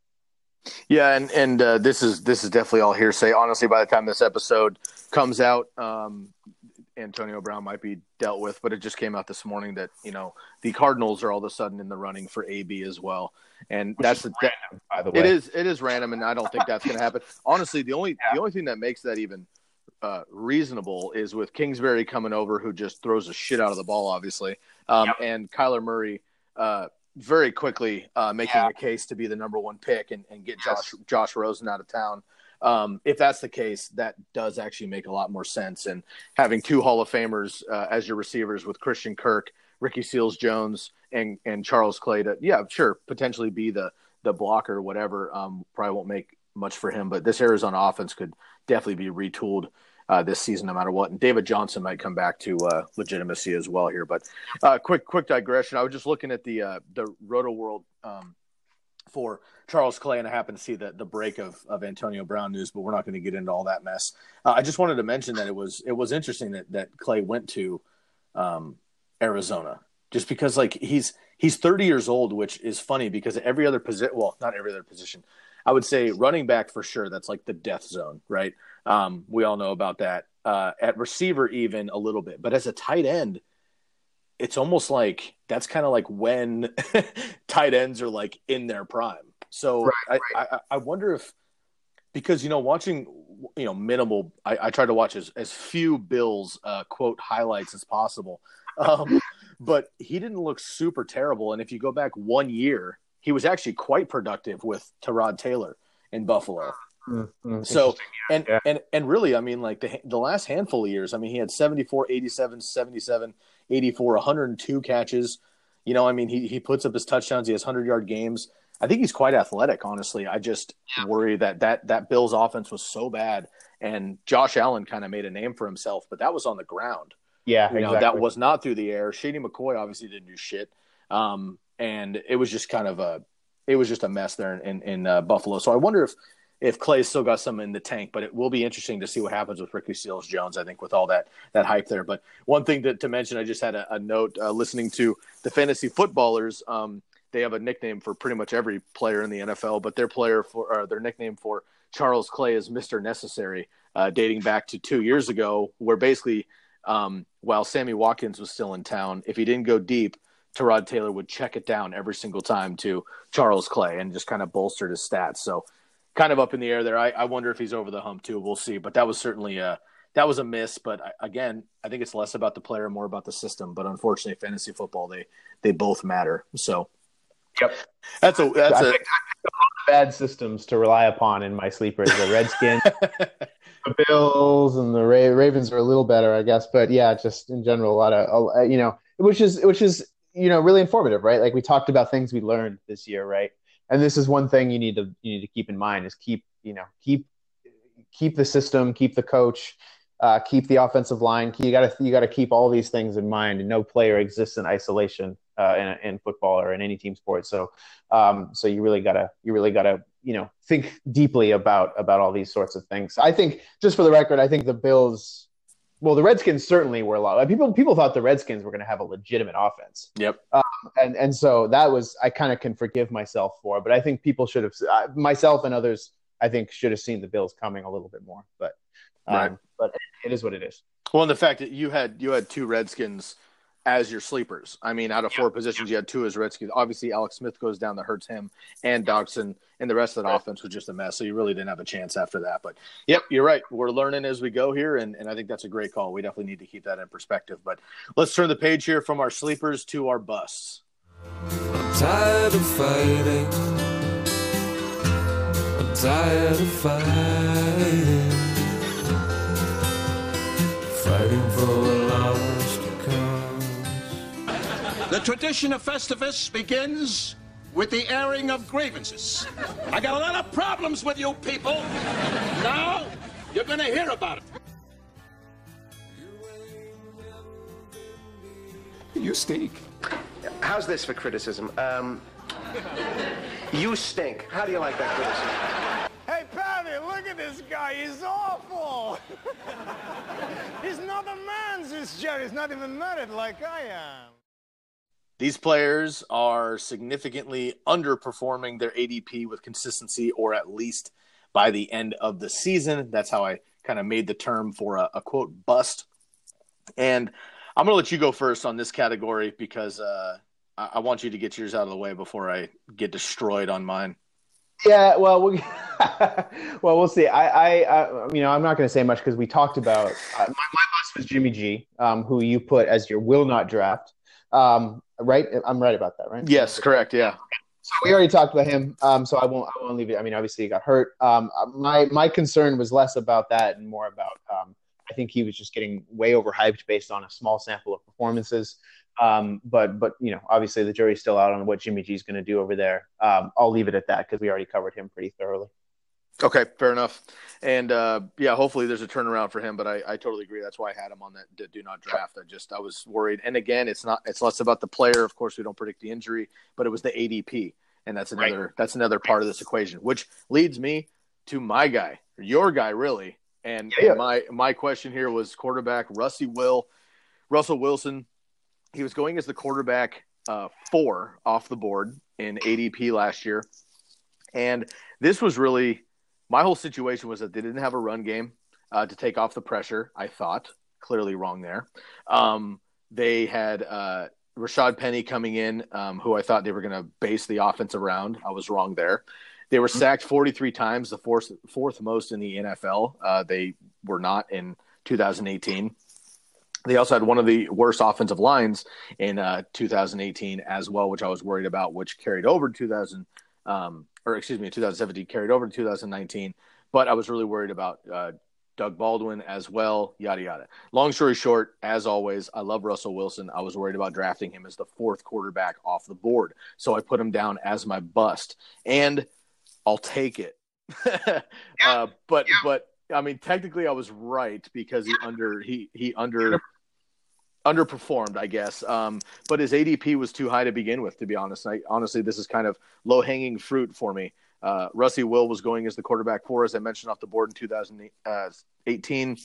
Yeah, and and uh, this is this is definitely all hearsay. Honestly, by the time this episode comes out, um, Antonio Brown might be dealt with. But it just came out this morning that you know the Cardinals are all of a sudden in the running for AB as well, and Which that's the, random, by the way. It is it is random, and I don't think that's going to happen. [LAUGHS] Honestly, the only yeah. the only thing that makes that even uh, reasonable is with Kingsbury coming over, who just throws the shit out of the ball, obviously, um, yep. and Kyler Murray. Uh, very quickly uh, making yeah. a case to be the number one pick and, and get yes. Josh Josh Rosen out of town. Um, if that's the case, that does actually make a lot more sense. And having two Hall of Famers uh, as your receivers with Christian Kirk, Ricky Seals Jones, and and Charles Clay to yeah, sure, potentially be the the blocker, whatever. Um, probably won't make much for him, but this Arizona offense could definitely be retooled uh, this season, no matter what. And David Johnson might come back to uh, legitimacy as well here. But uh, quick, quick digression. I was just looking at the uh, the Rotoworld um, for Charles Clay, and I happen to see the the break of of Antonio Brown news, but we're not going to get into all that mess. Uh, I just wanted to mention that it was it was interesting that that Clay went to um, Arizona just because like he's he's 30 years old, which is funny because every other position, well, not every other position. I would say running back for sure. That's like the death zone, right? Um, we all know about that. Uh, at receiver, even a little bit, but as a tight end, it's almost like that's kind of like when [LAUGHS] tight ends are like in their prime. So right, I, right. I, I wonder if because you know watching you know minimal I, I try to watch as, as few Bills uh, quote highlights as possible, um, [LAUGHS] but he didn't look super terrible. And if you go back one year, he was actually quite productive with Tyrod Taylor in Buffalo. Mm-hmm. So and yeah. and and really, I mean, like the the last handful of years, I mean, he had 74, 87, 77, 84, 102 catches. You know, I mean, he he puts up his touchdowns. He has hundred yard games. I think he's quite athletic. Honestly, I just yeah. worry that that that Bills offense was so bad, and Josh Allen kind of made a name for himself, but that was on the ground. Yeah, you know, that was not through the air. Shady McCoy obviously didn't do shit, um, and it was just kind of a it was just a mess there in in, in uh, Buffalo. So I wonder if if Clay's still got some in the tank, but it will be interesting to see what happens with Ricky Seals Jones. I think with all that that hype there. But one thing to, to mention, I just had a, a note uh, listening to the fantasy footballers. Um, they have a nickname for pretty much every player in the NFL, but their player for their nickname for Charles Clay is Mister Necessary, uh, dating back to two years ago, where basically um, while Sammy Watkins was still in town, if he didn't go deep, Tyrod Taylor would check it down every single time to Charles Clay and just kind of bolstered his stats. So kind of up in the air there. I, I wonder if he's over the hump too. We'll see. But that was certainly a that was a miss. But I, again, I think it's less about the player, more about the system. But unfortunately, fantasy football they they both matter. So Yep. That's a that's a bad systems to rely upon in my sleepers. The Redskins, [LAUGHS] the Bills, and the Ra- Ravens are a little better, I guess. But yeah, just in general, a lot of uh, you know, which is which is you know really informative, right? Like we talked about things we learned this year, right? And this is one thing you need to you need to keep in mind is keep you know keep keep the system, keep the coach, uh, keep the offensive line. You got to you got to keep all these things in mind. And no player exists in isolation uh, in, in, football or in any team sport. So, um, so you really gotta you really gotta you know think deeply about about all these sorts of things. I think just for the record, I think the Bills. Well, the Redskins certainly were a lot. Like, people people thought the Redskins were going to have a legitimate offense. Yep. Um, and and so that was I kind of can forgive myself for, but I think people should have uh, myself and others I think should have seen the Bills coming a little bit more. But um, right. but it is what it is. Well, and the fact that you had you had two Redskins as your sleepers. I mean, out of four positions, you had two as Redskins. Obviously, Alex Smith goes down that hurts him, and Doctson, and the rest of that offense was just a mess. So you really didn't have a chance after that. But yep, you're right. We're learning as we go here, and, and I think that's a great call. We definitely need to keep that in perspective. But let's turn the page here from our sleepers to our busts. I'm tired of fighting. I'm tired of fighting. Fighting for The tradition of Festivus begins with the airing of grievances. I got a lot of problems with you people. Now, you're going to hear about it. You stink. How's this for criticism? Um, you stink. How do you like that criticism? Hey, Patty, look at this guy. He's awful. He's not a man, this Jerry. He's not even married like I am. These players are significantly underperforming their ADP with consistency, or at least by the end of the season. That's how I kind of made the term for a, a quote bust. And I'm going to let you go first on this category because uh, I, I, want you to get yours out of the way before I get destroyed on mine. Yeah, well, we, [LAUGHS] well, we'll see. I, I, I, you know, I'm not going to say much because we talked about uh, my, my bust was Jimmy G, um, who you put as your will not draft. Um, right? I'm right about that, right? Yes, correct. Yeah. So we already talked about him, um, so I won't. I won't leave it. I mean, obviously he got hurt. Um, my my concern was less about that and more about. Um, I think he was just getting way overhyped based on a small sample of performances. Um, but but you know, obviously the jury's still out on what Jimmy G is going to do over there. Um, I'll leave it at that because we already covered him pretty thoroughly. Okay, fair enough. And uh, yeah, hopefully there's a turnaround for him. But I, I totally agree. That's why I had him on that do not draft. I just I was worried. And again, it's not it's less about the player. Of course, we don't predict the injury, but it was the ADP, and that's another right. that's another part of this equation. Which leads me to my guy, your guy, really. And, yeah. and my my question here was quarterback Rusty Will, Russell Wilson. He was going as the quarterback uh, four off the board in ADP last year, and this was really my whole situation was that they didn't have a run game uh, to take off the pressure. I thought clearly wrong there. Um, they had uh, Rashad Penny coming in, um, who I thought they were going to base the offense around. I was wrong there. They were sacked 43 times, the fourth fourth most in the NFL. Uh, they were not in 2018. They also had one of the worst offensive lines in uh, 2018 as well, which I was worried about, which carried over 2000. Um, or excuse me, 2017 carried over to 2019. But I was really worried about uh, Doug Baldwin as well, yada yada. Long story short, as always, I love Russell Wilson. I was worried about drafting him as the fourth quarterback off the board, so I put him down as my bust, and I'll take it. [LAUGHS] yeah. uh, but yeah. but I mean, technically, I was right because he under he he under underperformed, I guess. Um, but his ADP was too high to begin with, to be honest. I, honestly, this is kind of low hanging fruit for me. Uh, Will was going as the quarterback four, as I mentioned, off the board in 2018,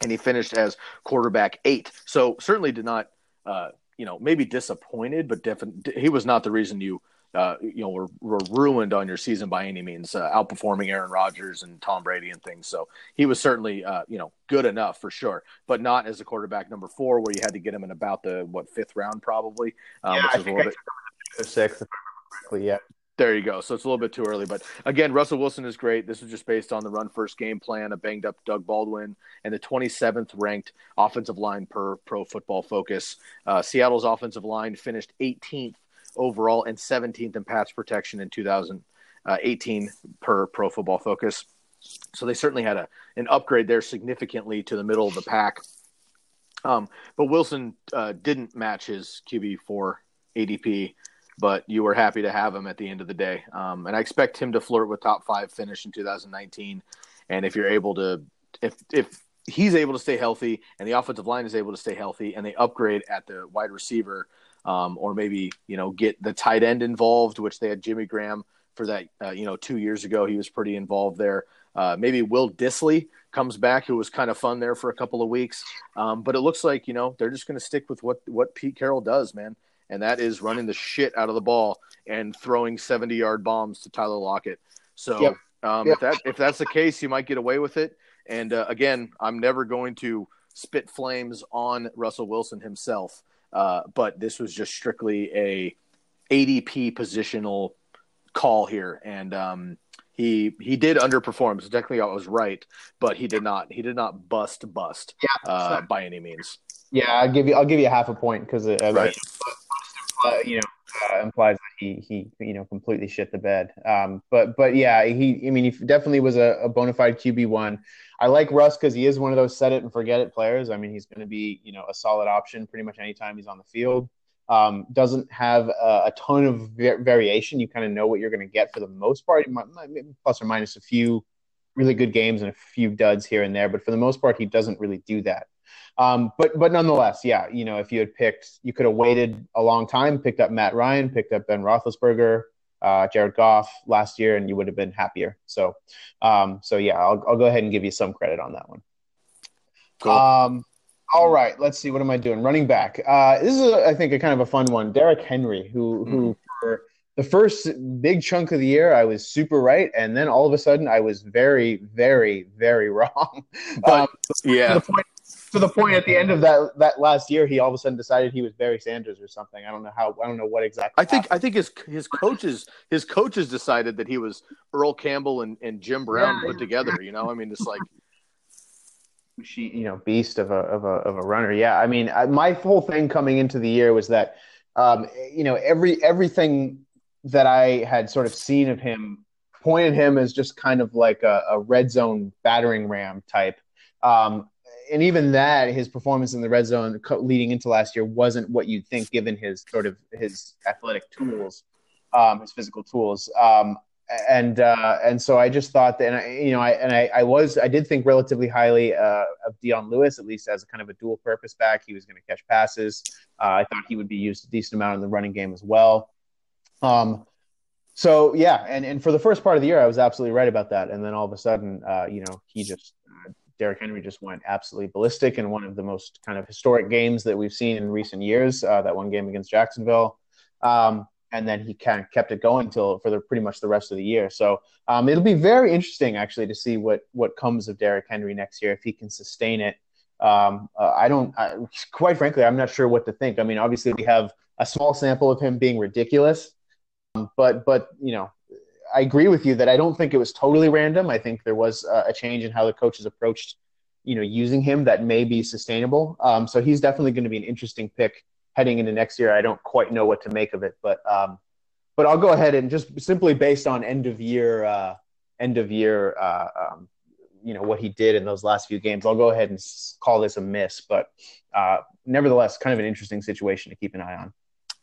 and he finished as quarterback eight. So certainly did not, uh, you know, maybe disappointed, but definitely he was not the reason you uh, you know, were, were ruined on your season by any means, uh, outperforming Aaron Rodgers and Tom Brady and things. So he was certainly, uh, you know, good enough for sure, but not as a quarterback number four, where you had to get him in about the what fifth round probably, um, yeah, which is a little I bit. sixth, if I remember correctly. Yeah. There you go. So it's a little bit too early, but again, Russell Wilson is great. This is just based on the run first game plan, a banged up Doug Baldwin, and the 27th ranked offensive line per Pro Football Focus. Uh, Seattle's offensive line finished 18th overall and 17th in pass protection in 2018 per Pro Football Focus. So they certainly had a an upgrade there significantly to the middle of the pack. Um, but Wilson uh, didn't match his QB four ADP but you were happy to have him at the end of the day. Um, and I expect him to flirt with top five finish in 2019. And if you're able to, if if he's able to stay healthy and the offensive line is able to stay healthy, and they upgrade at the wide receiver, um, or maybe you know get the tight end involved, which they had Jimmy Graham for that. Uh, you know, two years ago he was pretty involved there. Uh, maybe Will Dissly comes back, who was kind of fun there for a couple of weeks. Um, but it looks like you know they're just going to stick with what what Pete Carroll does, man and that is running the shit out of the ball and throwing 70 yard bombs to Tyler Lockett. So Yep. um, Yep. if that if that's the case, you might get away with it. And uh, again, I'm never going to spit flames on Russell Wilson himself, uh, but this was just strictly a ADP positional call here, and um, he he did underperform. So technically, I was right, but he did not he did not bust bust Yeah. uh, by any means. Yeah, I'll give you. I'll give you half a point because Right. you know uh, implies that he he you know completely shit the bed. Um, but but yeah, he. I mean, he definitely was a, a bona fide QB one. I like Russ because he is one of those set it and forget it players. I mean, he's going to be you know a solid option pretty much anytime he's on the field. Um, doesn't have a, a ton of va- variation. You kind of know what you're going to get for the most part, plus or minus a few really good games and a few duds here and there. But for the most part, he doesn't really do that. Um, but but nonetheless, yeah, you know, if you had picked, you could have waited a long time, picked up Matt Ryan, picked up Ben Roethlisberger, uh, Jared Goff last year, and you would have been happier. So, um, so yeah, I'll I'll go ahead and give you some credit on that one. Cool. Um, all right, let's see. What am I doing? Running back. Uh, this is, a, I think, a kind of a fun one. Derrick Henry, who who for the first big chunk of the year, I was super right, and then all of a sudden, I was very, very, very [LAUGHS] wrong. But- Um, Yeah, the point to the point at the end of that that last year, he all of a sudden decided he was Barry Sanders or something. I don't know how. I don't know what exactly. I think I think his his coaches his coaches decided that he was Earl Campbell and, and Jim Brown Yeah. put together. You know, I mean, it's like [LAUGHS] she you know beast of a of a of a runner. Yeah, I mean, I, my whole thing coming into the year was that um, you know every everything that I had sort of seen of him pointed him as just kind of like a, a red zone battering ram type. Um, and even that, his performance in the red zone leading into last year wasn't what you'd think, given his sort of his athletic tools, um, his physical tools. Um, and uh, and so I just thought that, and I, you know, I and I, I was I did think relatively highly uh, of Dion Lewis, at least as a kind of a dual purpose back. He was going to catch passes. Uh, I thought he would be used a decent amount in the running game as well. Um, so yeah, and and for the first part of the year, I was absolutely right about that. And then all of a sudden, uh, you know, he just uh, Derrick Henry just went absolutely ballistic in one of the most kind of historic games that we've seen in recent years. Uh, that one game against Jacksonville. Um, and then he kind of kept it going till for the pretty much the rest of the year. So um, it'll be very interesting actually to see what what comes of Derrick Henry next year if he can sustain it. Um, uh, I don't, I, quite frankly, I'm not sure what to think. I mean, obviously we have a small sample of him being ridiculous, um, but but you know, I agree with you that I don't think it was totally random. I think there was a, a change in how the coaches approached, you know, using him that may be sustainable. Um, so he's definitely going to be an interesting pick heading into next year. I don't quite know what to make of it, but um, but I'll go ahead and just simply based on end of year uh, end of year uh, um, you know what he did in those last few games, I'll go ahead and call this a miss. But uh, nevertheless, kind of an interesting situation to keep an eye on.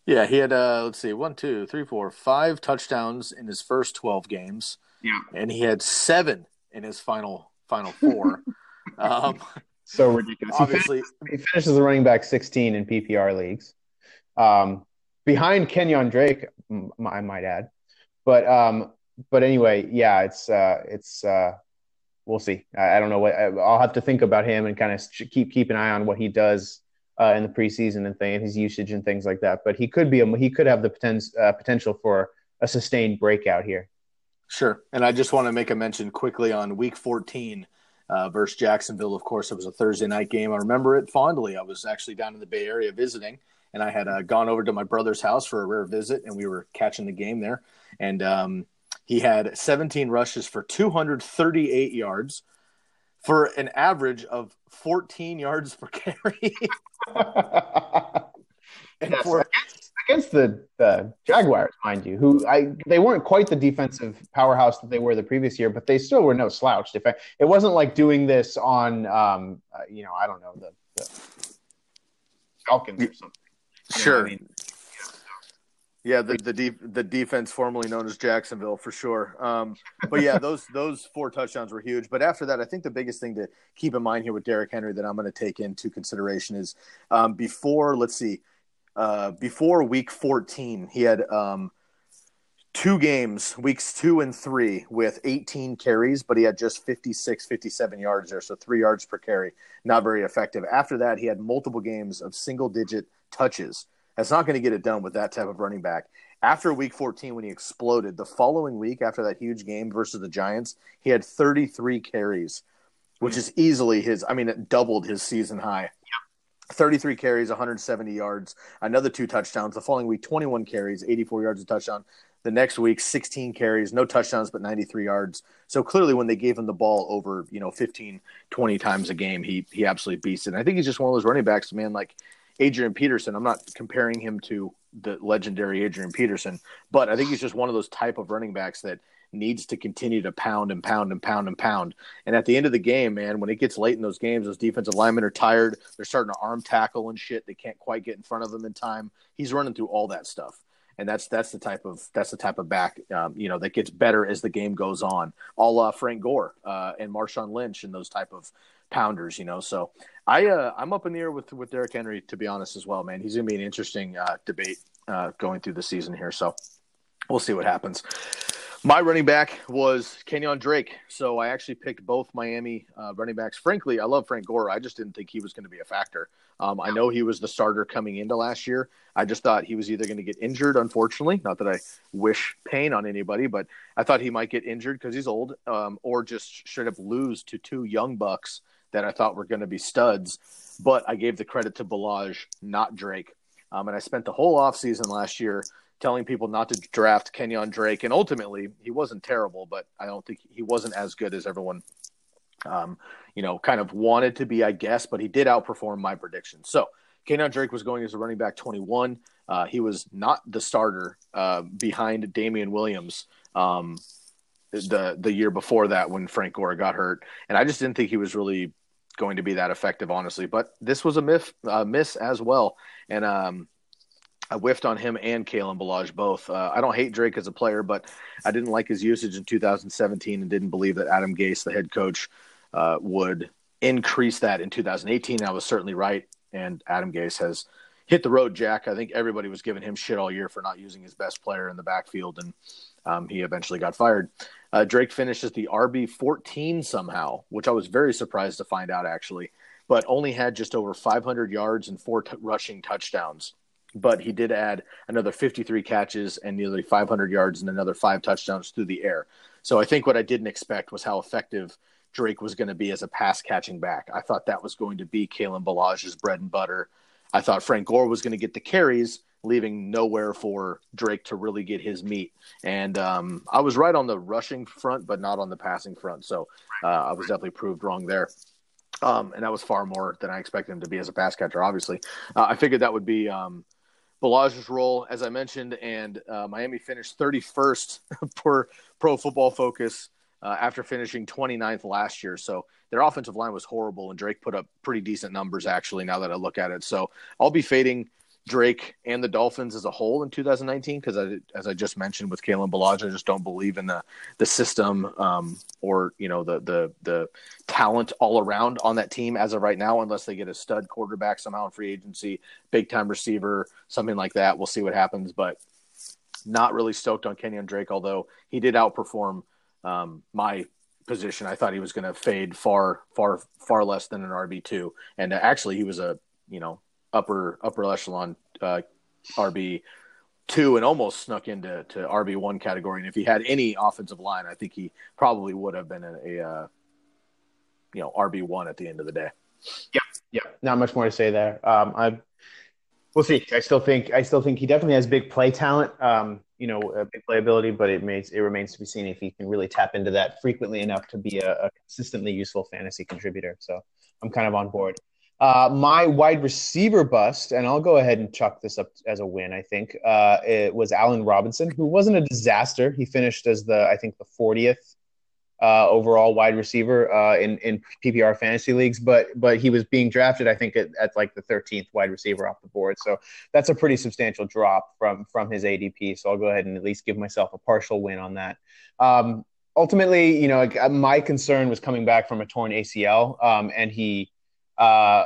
Yeah, he had uh, let's see, one, two, three, four, five touchdowns in his first twelve games. Yeah. and he had seven in his final final four. [LAUGHS] um, So ridiculous. He obviously, he finishes the running back 16 in PPR leagues, um, behind Kenyon Drake, m- I might add. But um, but anyway, yeah, it's uh, it's uh, we'll see. I, I don't know what I, I'll have to think about him and kind of keep keep an eye on what he does uh, in the preseason and thing, and his usage and things like that. But he could be a, he could have the potential uh, potential for a sustained breakout here. Sure. And I just want to make a mention quickly on week 14 uh, versus Jacksonville. Of course, it was a Thursday night game. I remember it fondly. I was actually down in the Bay Area visiting, and I had uh, gone over to my brother's house for a rare visit, and we were catching the game there. And um, he had 17 rushes for 238 yards for an average of 14 yards per carry. [LAUGHS] and yes, for against, against the, the Jaguars, mind you, who I they weren't quite the defensive powerhouse that they were the previous year, but they still were no slouch. It wasn't like doing this on, um, uh, you know, I don't know the, the Falcons or something. You sure. I mean? Yeah, the the, de- the defense formerly known as Jacksonville for sure. Um, but yeah, those [LAUGHS] those four touchdowns were huge. But after that, I think the biggest thing to keep in mind here with Derrick Henry that I'm going to take into consideration is um, before let's see, uh, before Week 14, he had um, two games, weeks two and three, with 18 carries, but he had just 56, 57 yards there, so three yards per carry. Not very effective. After that, he had multiple games of single digit touches that's not going to get it done with that type of running back. After week 14, when he exploded, the following week after that huge game versus the Giants, he had 33 carries, which hmm. is easily his, I mean, it doubled his season high. 33 carries, 170 yards, another two touchdowns. The following week, 21 carries, 84 yards a touchdown. The next week, 16 carries, no touchdowns, but 93 yards. So clearly, when they gave him the ball over, you know, 15, 20 times a game, he he absolutely beasted. And I think he's just one of those running backs, man. Like Adrian Peterson. I'm not comparing him to the legendary Adrian Peterson, but I think he's just one of those type of running backs that needs to continue to pound and pound and pound and pound. And at the end of the game, man, when it gets late in those games, those defensive linemen are tired. They're starting to arm tackle and shit. They can't quite get in front of him in time. He's running through all that stuff. And that's that's the type of that's the type of back um, you know that gets better as the game goes on. All Frank Gore uh, and Marshawn Lynch and those type of pounders, you know. So I uh, I'm up in the air with with Derrick Henry to be honest as well, man. He's gonna be an interesting uh, debate uh, going through the season here. So we'll see what happens. My running back was Kenyon Drake, so I actually picked both Miami uh, running backs. Frankly, I love Frank Gore. I just didn't think he was going to be a factor. Um, I know he was the starter coming into last year. I just thought he was either going to get injured, unfortunately. Not that I wish pain on anybody, but I thought he might get injured because he's old, um, or just straight up lose to two young bucks that I thought were going to be studs, but I gave the credit to Ballage, not Drake. Um, and I spent the whole offseason last year telling people not to draft Kenyon Drake. And ultimately, he wasn't terrible, but I don't think he wasn't as good as everyone, um, you know, kind of wanted to be, I guess, but he did outperform my prediction. So Kenyon Drake was going as a running back 21. Uh, he was not the starter uh, behind Damien Williams. Um, the the year before that when Frank Gore got hurt, and I just didn't think he was really going to be that effective, honestly. But this was a miss, uh, miss as well, and um, I whiffed on him and Kalen Ballage both. Uh, I don't hate Drake as a player, but I didn't like his usage in 2017 and didn't believe that Adam Gase, the head coach, uh, would increase that in 2018. I was certainly right, and Adam Gase has hit the road, Jack. I think everybody was giving him shit all year for not using his best player in the backfield, and um, he eventually got fired. Uh, Drake finishes the RB 14 somehow, which I was very surprised to find out actually, but only had just over 500 yards and four t- rushing touchdowns. But he did add another 53 catches and nearly 500 yards and another five touchdowns through the air. So I think what I didn't expect was how effective Drake was going to be as a pass catching back. I thought that was going to be Kalen Ballage's bread and butter. I thought Frank Gore was going to get the carries, leaving nowhere for Drake to really get his meat. And um, I was right on the rushing front, but not on the passing front. So uh, I was definitely proved wrong there. Um, and that was far more than I expected him to be as a pass catcher, obviously. Uh, I figured that would be um, role, as I mentioned, and uh, Miami finished 31st [LAUGHS] per Pro Football Focus uh, after finishing 29th last year. So their offensive line was horrible, and Drake put up pretty decent numbers, actually, now that I look at it. So I'll be fading Drake and the Dolphins as a whole in 2019 because, as I just mentioned with Kalen Ballage, I just don't believe in the the system um, or you know the the the talent all around on that team as of right now, unless they get a stud quarterback somehow in free agency, big time receiver, something like that. We'll see what happens, but not really stoked on Kenyon Drake, although he did outperform um, my position. I thought he was going to fade far, far, far less than an RB two, and actually he was a you know upper upper echelon uh, RB two and almost snuck into to RB one category. And if he had any offensive line, I think he probably would have been a, a uh, you know RB one at the end of the day. Yeah, yeah. Not much more to say there. Um, I we'll see. I still think I still think he definitely has big play talent. Um, you know, a big playability, but it makes it remains to be seen if he can really tap into that frequently enough to be a, a consistently useful fantasy contributor. So I'm kind of on board. Uh, my wide receiver bust, and I'll go ahead and chuck this up as a win. I think uh, it was Allen Robinson, who wasn't a disaster. He finished as the I think the 40th uh, overall wide receiver uh, in in PPR fantasy leagues, but but he was being drafted, I think, at, at, like the 13th wide receiver off the board. So that's a pretty substantial drop from from his ADP. So I'll go ahead and at least give myself a partial win on that. Um, ultimately, you know, my concern was coming back from a torn ACL, um, and he. Uh,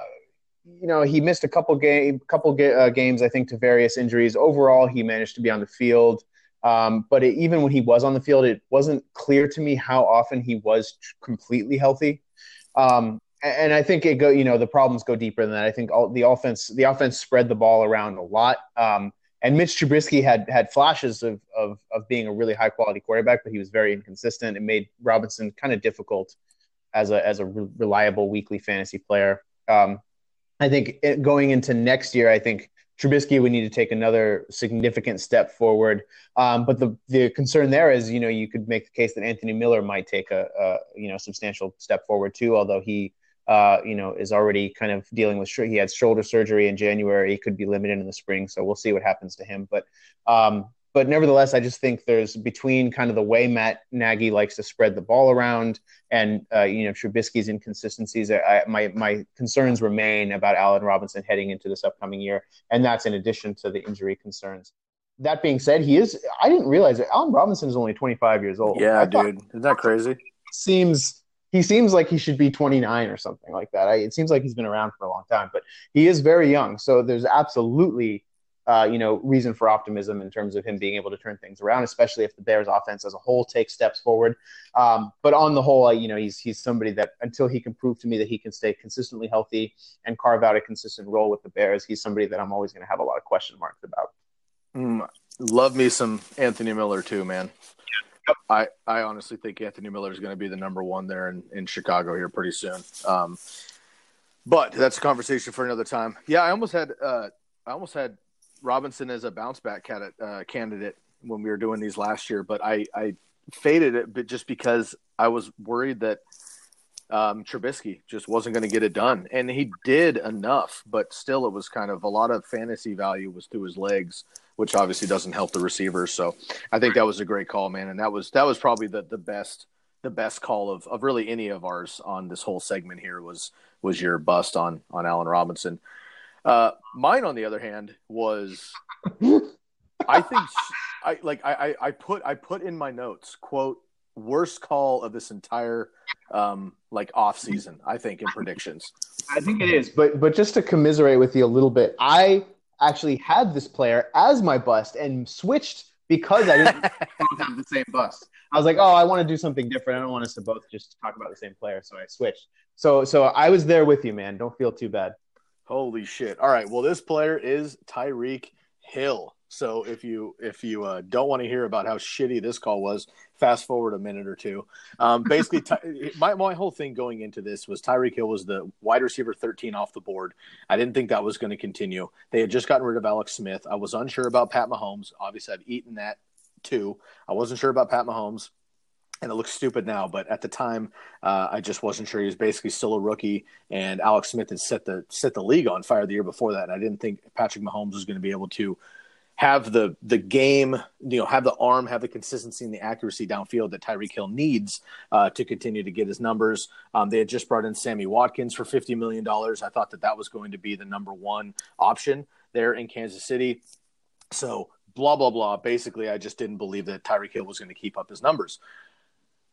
you know, he missed a couple game, couple ga- uh, games, I think, to various injuries. Overall, he managed to be on the field. Um, but it, even when he was on the field, it wasn't clear to me how often he was completely healthy. Um, and I think it go, you know, the problems go deeper than that. I think all, the offense, the offense spread the ball around a lot. Um, and Mitch Trubisky had had flashes of, of of being a really high quality quarterback, but he was very inconsistent. It made Robinson kind of difficult as a as a re- reliable weekly fantasy player. Um, I think it, going into next year, I think Trubisky would need to take another significant step forward. Um, but the the concern there is, you know, you could make the case that Anthony Miller might take a, a you know substantial step forward too. Although he, uh, you know, is already kind of dealing with he had shoulder surgery in January. He could be limited in the spring, so we'll see what happens to him. But um, but nevertheless, I just think there's between kind of the way Matt Nagy likes to spread the ball around and uh, you know Trubisky's inconsistencies. I, my my concerns remain about Allen Robinson heading into this upcoming year, and that's in addition to the injury concerns. That being said, he is. I didn't realize that Allen Robinson is only 25 years old. Yeah, dude, isn't that crazy? Seems he seems like he should be 29 or something like that. I, it seems like he's been around for a long time, but he is very young. So there's absolutely uh, you know, reason for optimism in terms of him being able to turn things around, especially if the Bears offense as a whole takes steps forward. Um, but on the whole, you know, he's he's somebody that until he can prove to me that he can stay consistently healthy and carve out a consistent role with the Bears, he's somebody that I'm always going to have a lot of question marks about. Mm, love me some Anthony Miller too, man. Yep. I, I honestly think Anthony Miller is going to be the number one there in, in Chicago here pretty soon. Um, but that's a conversation for another time. Yeah, I almost had uh, I almost had Robinson as a bounce back candidate, uh, candidate when we were doing these last year, but I, I faded it, but just because I was worried that um, Trubisky just wasn't going to get it done, and he did enough, but still, it was kind of a lot of fantasy value was through his legs, which obviously doesn't help the receivers. So I think that was a great call, man, and that was that was probably the the best the best call of, of really any of ours on this whole segment here was was your bust on on Allen Robinson. Uh, mine, on the other hand, was I think I like I, I put I put in my notes quote worst call of this entire um like off season I think in predictions. I think it is, but but just to commiserate with you a little bit, I actually had this player as my bust and switched because I didn't have the same bust. I was like, oh, I want to do something different. I don't want us to both just talk about the same player, so I switched. So so I was there with you, man. Don't feel too bad. Holy shit! All right, well, this player is Tyreek Hill. So if you if you uh, don't want to hear about how shitty this call was, fast forward a minute or two. Um, basically, [LAUGHS] ty- my my whole thing going into this was Tyreek Hill was the wide receiver 13 off the board. I didn't think that was going to continue. They had just gotten rid of Alex Smith. I was unsure about Pat Mahomes. Obviously, I've eaten that too. I wasn't sure about Pat Mahomes and it looks stupid now, but at the time, uh, I just wasn't sure. He was basically still a rookie, and Alex Smith had set the set the league on fire the year before that. And I didn't think Patrick Mahomes was going to be able to have the the game, you know, have the arm, have the consistency and the accuracy downfield that Tyreek Hill needs uh, to continue to get his numbers. Um, they had just brought in Sammy Watkins for fifty million dollars. I thought that that was going to be the number one option there in Kansas City. So blah blah blah. Basically, I just didn't believe that Tyreek Hill was going to keep up his numbers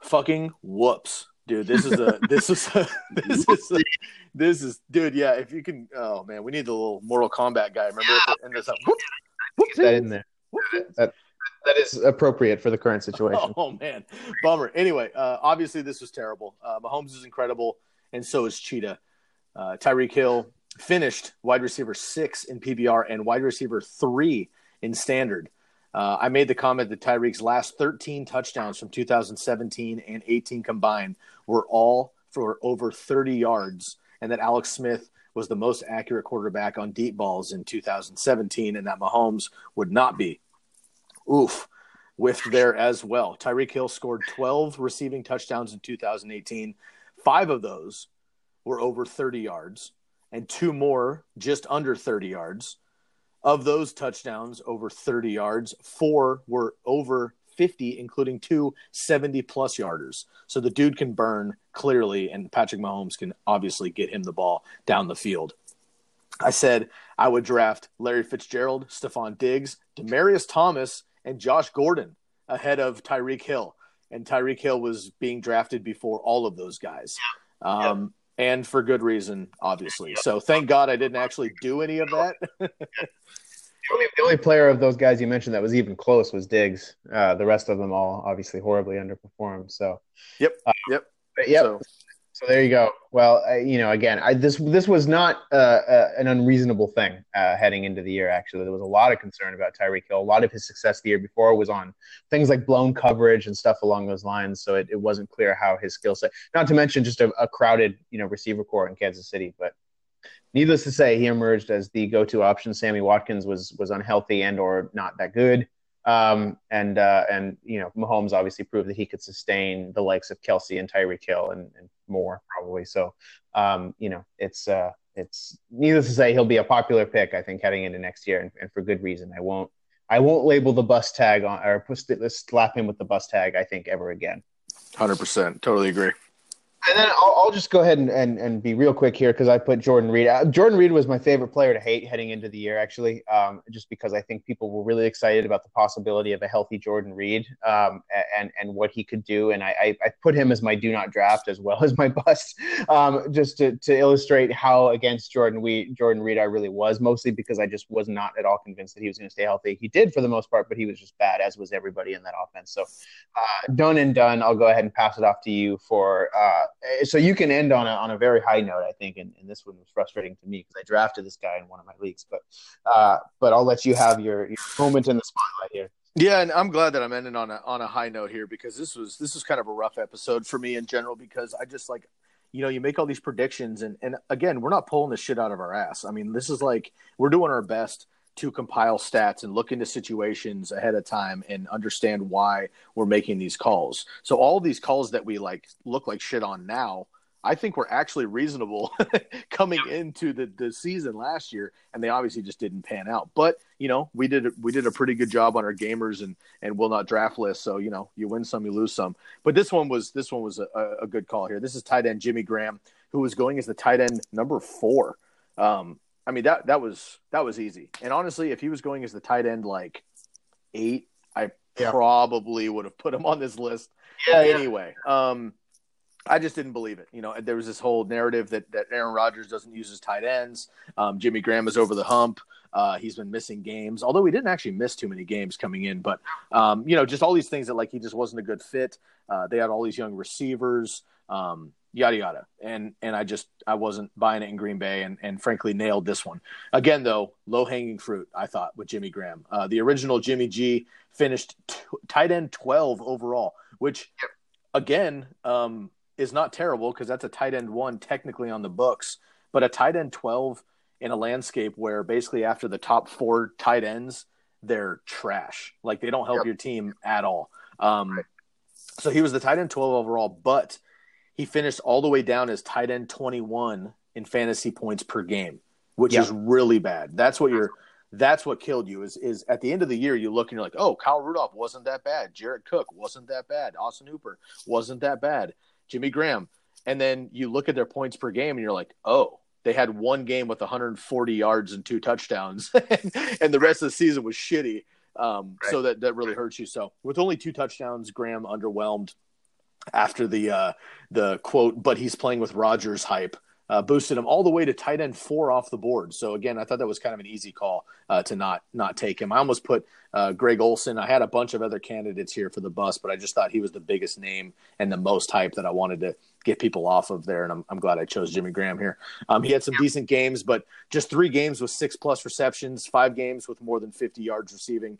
fucking whoops dude. This is a this is a, [LAUGHS] this is a, this is dude yeah if you can oh man we need the little mortal kombat guy. Remember yeah. and there's a whoop, whoop, that in there. That, that is appropriate for the current situation. [LAUGHS] Oh man. Bummer. Anyway uh, obviously this was terrible. Uh, mahomes is incredible and so is cheetah. Uh, tyreek hill finished wide receiver six in PPR and wide receiver three in standard. Uh, I made the comment that Tyreek's last 13 touchdowns from 2017 and 18 combined were all for over 30 yards, and that Alex Smith was the most accurate quarterback on deep balls in 2017, and that Mahomes would not be. Oof, whiffed there as well. Tyreek Hill scored 12 receiving touchdowns in 2018. Five of those were over 30 yards, and two more just under 30 yards. Of those touchdowns over 30 yards, four were over 50, including two 70 plus yarders. So the dude can burn clearly, and Patrick Mahomes can obviously get him the ball down the field. I said I would draft Larry Fitzgerald, Stefon Diggs, Demaryius Thomas, and Josh Gordon ahead of Tyreek Hill. And Tyreek Hill was being drafted before all of those guys. Um, and for good reason, obviously. So thank God I didn't actually do any of that. [LAUGHS] The only, the only player of those guys you mentioned that was even close was Diggs. Uh, the rest of them all obviously horribly underperformed. So, yep, yep, yep. So- So there you go. Well, you know, again, I, this this was not uh, uh, an unreasonable thing uh, heading into the year. Actually, there was a lot of concern about Tyreek Hill. A lot of his success the year before was on things like blown coverage and stuff along those lines. So it, it wasn't clear how his skill set. Not to mention just a, a crowded, you know, receiver core in Kansas City. But needless to say, he emerged as the go-to option. Sammy Watkins was was unhealthy and or not that good. Um, and uh, and you know Mahomes obviously proved that he could sustain the likes of Kelce and Tyreek Hill and, and more probably. So um, you know it's uh, it's needless to say he'll be a popular pick I think heading into next year and, and for good reason. I won't I won't label the bus tag on or put, slap him with the bus tag I think ever again. Hundred percent, totally agree. And then I'll, I'll just go ahead and, and, and be real quick here because I put Jordan Reed. Uh, Jordan Reed was my favorite player to hate heading into the year, actually, um, just because I think people were really excited about the possibility of a healthy Jordan Reed um, and and what he could do. And I, I, I put him as my do not draft as well [LAUGHS] as my bust, um, just to, to illustrate how against Jordan Reed, Jordan Reed I really was, mostly because I just was not at all convinced that he was going to stay healthy. He did for the most part, but he was just bad, as was everybody in that offense. So uh, done and done. I'll go ahead and pass it off to you for uh, so you can end on a, on a very high note, I think, and, and this one was frustrating to me because I drafted this guy in one of my leagues. But uh, but I'll let you have your, your moment in the spotlight here. Yeah, and I'm glad that I'm ending on a on a high note here because this was this was kind of a rough episode for me in general because I just like you know you make all these predictions and and again we're not pulling the shit out of our ass. I mean this is like we're doing our best to compile stats and look into situations ahead of time and understand why we're making these calls. So all these calls that we like look like shit on now I think we're actually reasonable [LAUGHS] coming into the, the season last year, and they obviously just didn't pan out. But you know, we did we did a pretty good job on our gamers and and will not draft list. So you know, you win some, you lose some. But this one was this one was a, a good call here. This is tight end Jimmy Graham, who was going as the tight end number four. Um, I mean that that was that was easy. And honestly, if he was going as the tight end like eight, I yeah. probably would have put him on this list yeah, anyway. Yeah. Um, I just didn't believe it. You know, there was this whole narrative that, that Aaron Rodgers doesn't use his tight ends. Um, Jimmy Graham is over the hump. Uh, he's been missing games, although he didn't actually miss too many games coming in. But um, you know, just all these things that like he just wasn't a good fit. Uh, they had all these young receivers, um, yada yada, and and I just I wasn't buying it in Green Bay, and and frankly nailed this one again. Though low hanging fruit, I thought with Jimmy Graham, uh, the original Jimmy G finished t- tight end twelve overall, which again. Um, is not terrible because that's a tight end one technically on the books, but a tight end 12 in a landscape where basically after the top four tight ends, they're trash. Like they don't help yep. your team at all. Um, so he was the tight end 12 overall, but he finished all the way down as tight end 21 in fantasy points per game, which yep. is really bad. That's what you're that's what killed you is is at the end of the year you look and you're like, oh, Kyle Rudolph wasn't that bad. Jared Cook wasn't that bad. Austin Hooper wasn't that bad. Jimmy Graham. And then you look at their points per game and you're like, oh, they had one game with 140 yards and two touchdowns, [LAUGHS] and the rest of the season was shitty. Um, right. So that, that really hurts you. So with only two touchdowns, Graham underwhelmed after the uh, the quote, but he's playing with Rodgers hype uh, boosted him all the way to tight end four off the board. So again, I thought that was kind of an easy call uh, to not not take him. I almost put uh, Greg Olsen. I had a bunch of other candidates here for the bus, but I just thought he was the biggest name and the most hype that I wanted to get people off of there. And I'm, I'm glad I chose Jimmy Graham here. Um, he had some decent games, but just three games with six plus receptions, five games with more than 50 yards receiving.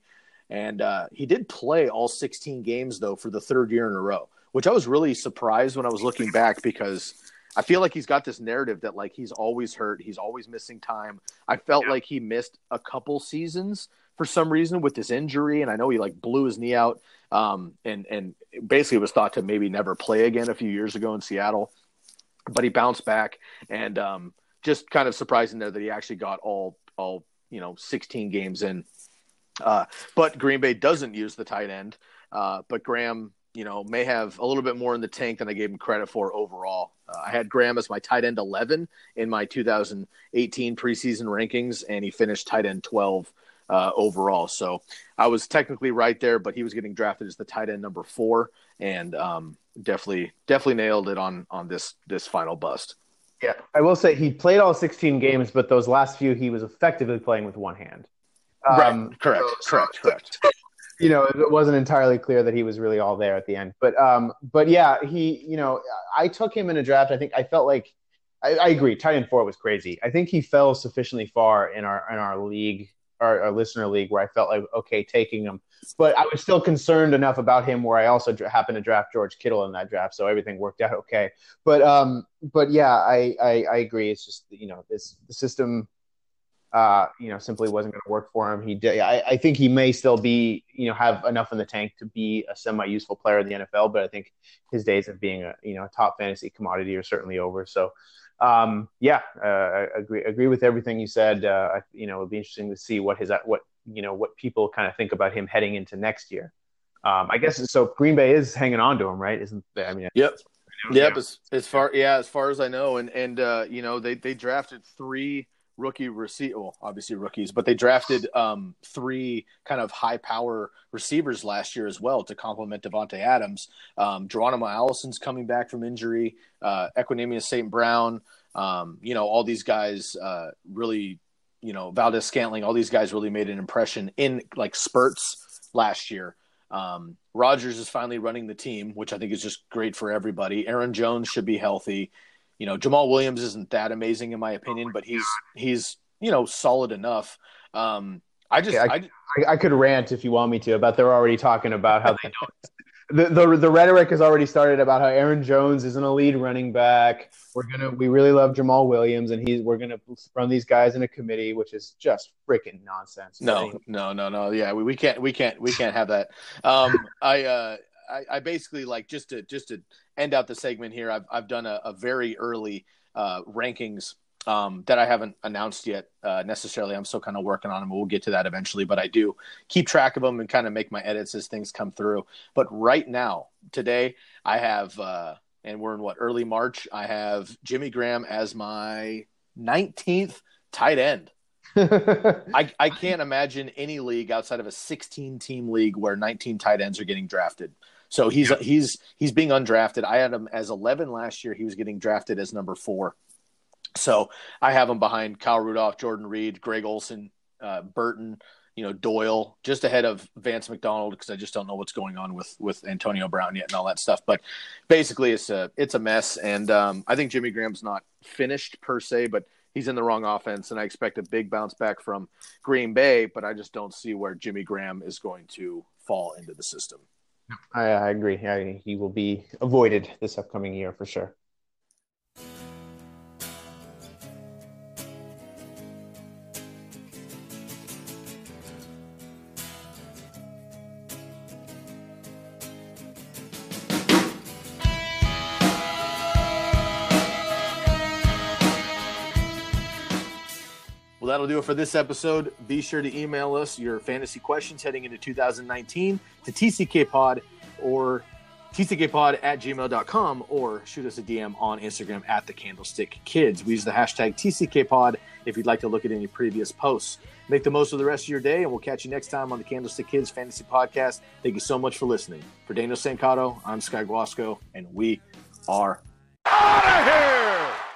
And uh, he did play all 16 games, though, for the third year in a row, which I was really surprised when I was looking back because I feel like he's got this narrative that like he's always hurt, he's always missing time. I felt yeah. like he missed a couple seasons for some reason with this injury, and I know he like blew his knee out, um, and and basically was thought to maybe never play again a few years ago in Seattle, but he bounced back, and um, just kind of surprising there that he actually got all all you know 16 games in uh, but Green Bay doesn't use the tight end. Uh, but Graham, you know, may have a little bit more in the tank than I gave him credit for overall. Uh, I had Graham as my tight end 11 in my 2018 preseason rankings, and he finished tight end 12 uh, overall. So I was technically right there, but he was getting drafted as the tight end number four, and um, definitely definitely nailed it on on this this final bust. Yeah, I will say he played all 16 games, but those last few he was effectively playing with one hand. Um, right. Correct. So, correct. So, correct. You know, it wasn't entirely clear that he was really all there at the end, but um, but yeah, he, you know, I took him in a draft. I think I felt like I, I agree. Tight end four was crazy. I think he fell sufficiently far in our in our league, our, our listener league, where I felt like okay, taking him. But I was still concerned enough about him where I also dra- happened to draft George Kittle in that draft, so everything worked out okay. But um, but yeah, I I, I agree. It's just you know this the system uh, you know, simply wasn't going to work for him. He did. I, I, think he may still be, you know, have enough in the tank to be a semi-useful player in the NFL, but I think his days of being a, you know, a top fantasy commodity are certainly over. So, um, yeah, uh, I agree agree with everything you said. Uh, I, you know, it'll be interesting to see what his what you know what people kind of think about him heading into next year. Um, I guess so. Green Bay is hanging on to him, right? Isn't I mean, yep. Yep, as, as far yeah, as far as I know, and and uh, you know they they drafted three rookie receive well obviously rookies but they drafted um, three kind of high power receivers last year as well to complement Davante Adams um, Geronimo Allison's coming back from injury uh, Equanimeous St. Brown um, you know all these guys uh, really you know Valdes-Scantling. all these guys really made an impression in like spurts last year um, Rodgers is finally running the team, which I think is just great for everybody. Aaron Jones should be healthy you know, Jamaal Williams isn't that amazing in my opinion, but he's he's you know solid enough. Um, I just I, I, I, could rant if you want me to, about they're already talking about how [LAUGHS] they don't. The, the, the rhetoric has already started about how Aaron Jones is an elite running back. We're gonna we really love Jamaal Williams and he's we're gonna run these guys in a committee, which is just freaking nonsense. No, no, no, no. Yeah, we, we can't we can't we can't have that. Um, I uh, I, I basically like just to just to end out the segment here. I've I've done a, a very early uh, rankings um, that I haven't announced yet uh, necessarily. I'm still kind of working on them. We'll get to that eventually, but I do keep track of them and kind of make my edits as things come through. But right now, today, I have, uh, and we're in what early March. I have Jimmy Graham as my 19th tight end. [LAUGHS] I, I can't imagine any league outside of a 16 team league where 19 tight ends are getting drafted. So he's yeah. he's he's being undrafted. I had him as 11 last year. He was getting drafted as number four. So I have him behind Kyle Rudolph, Jordan Reed, Greg Olsen, uh, Burton, you know Doyle, just ahead of Vance McDonald because I just don't know what's going on with with Antonio Brown yet and all that stuff. But basically, it's a it's a mess, and um, I think Jimmy Graham's not finished per se, but he's in the wrong offense, and I expect a big bounce back from Green Bay. But I just don't see where Jimmy Graham is going to fall into the system. I, I agree. I, he will be avoided this upcoming year for sure. That'll do it for this episode. Be sure to email us your fantasy questions heading into 2019 to tckpod or tckpod at gmail.com or shoot us a DM on Instagram at the Candlestick Kids. We use the hashtag TCKpod if you'd like to look at any previous posts. Make the most of the rest of your day, and we'll catch you next time on the Candlestick Kids Fantasy Podcast. Thank you so much for listening. For Daniel Stancato, I'm Sky Guasco, and we are out of here!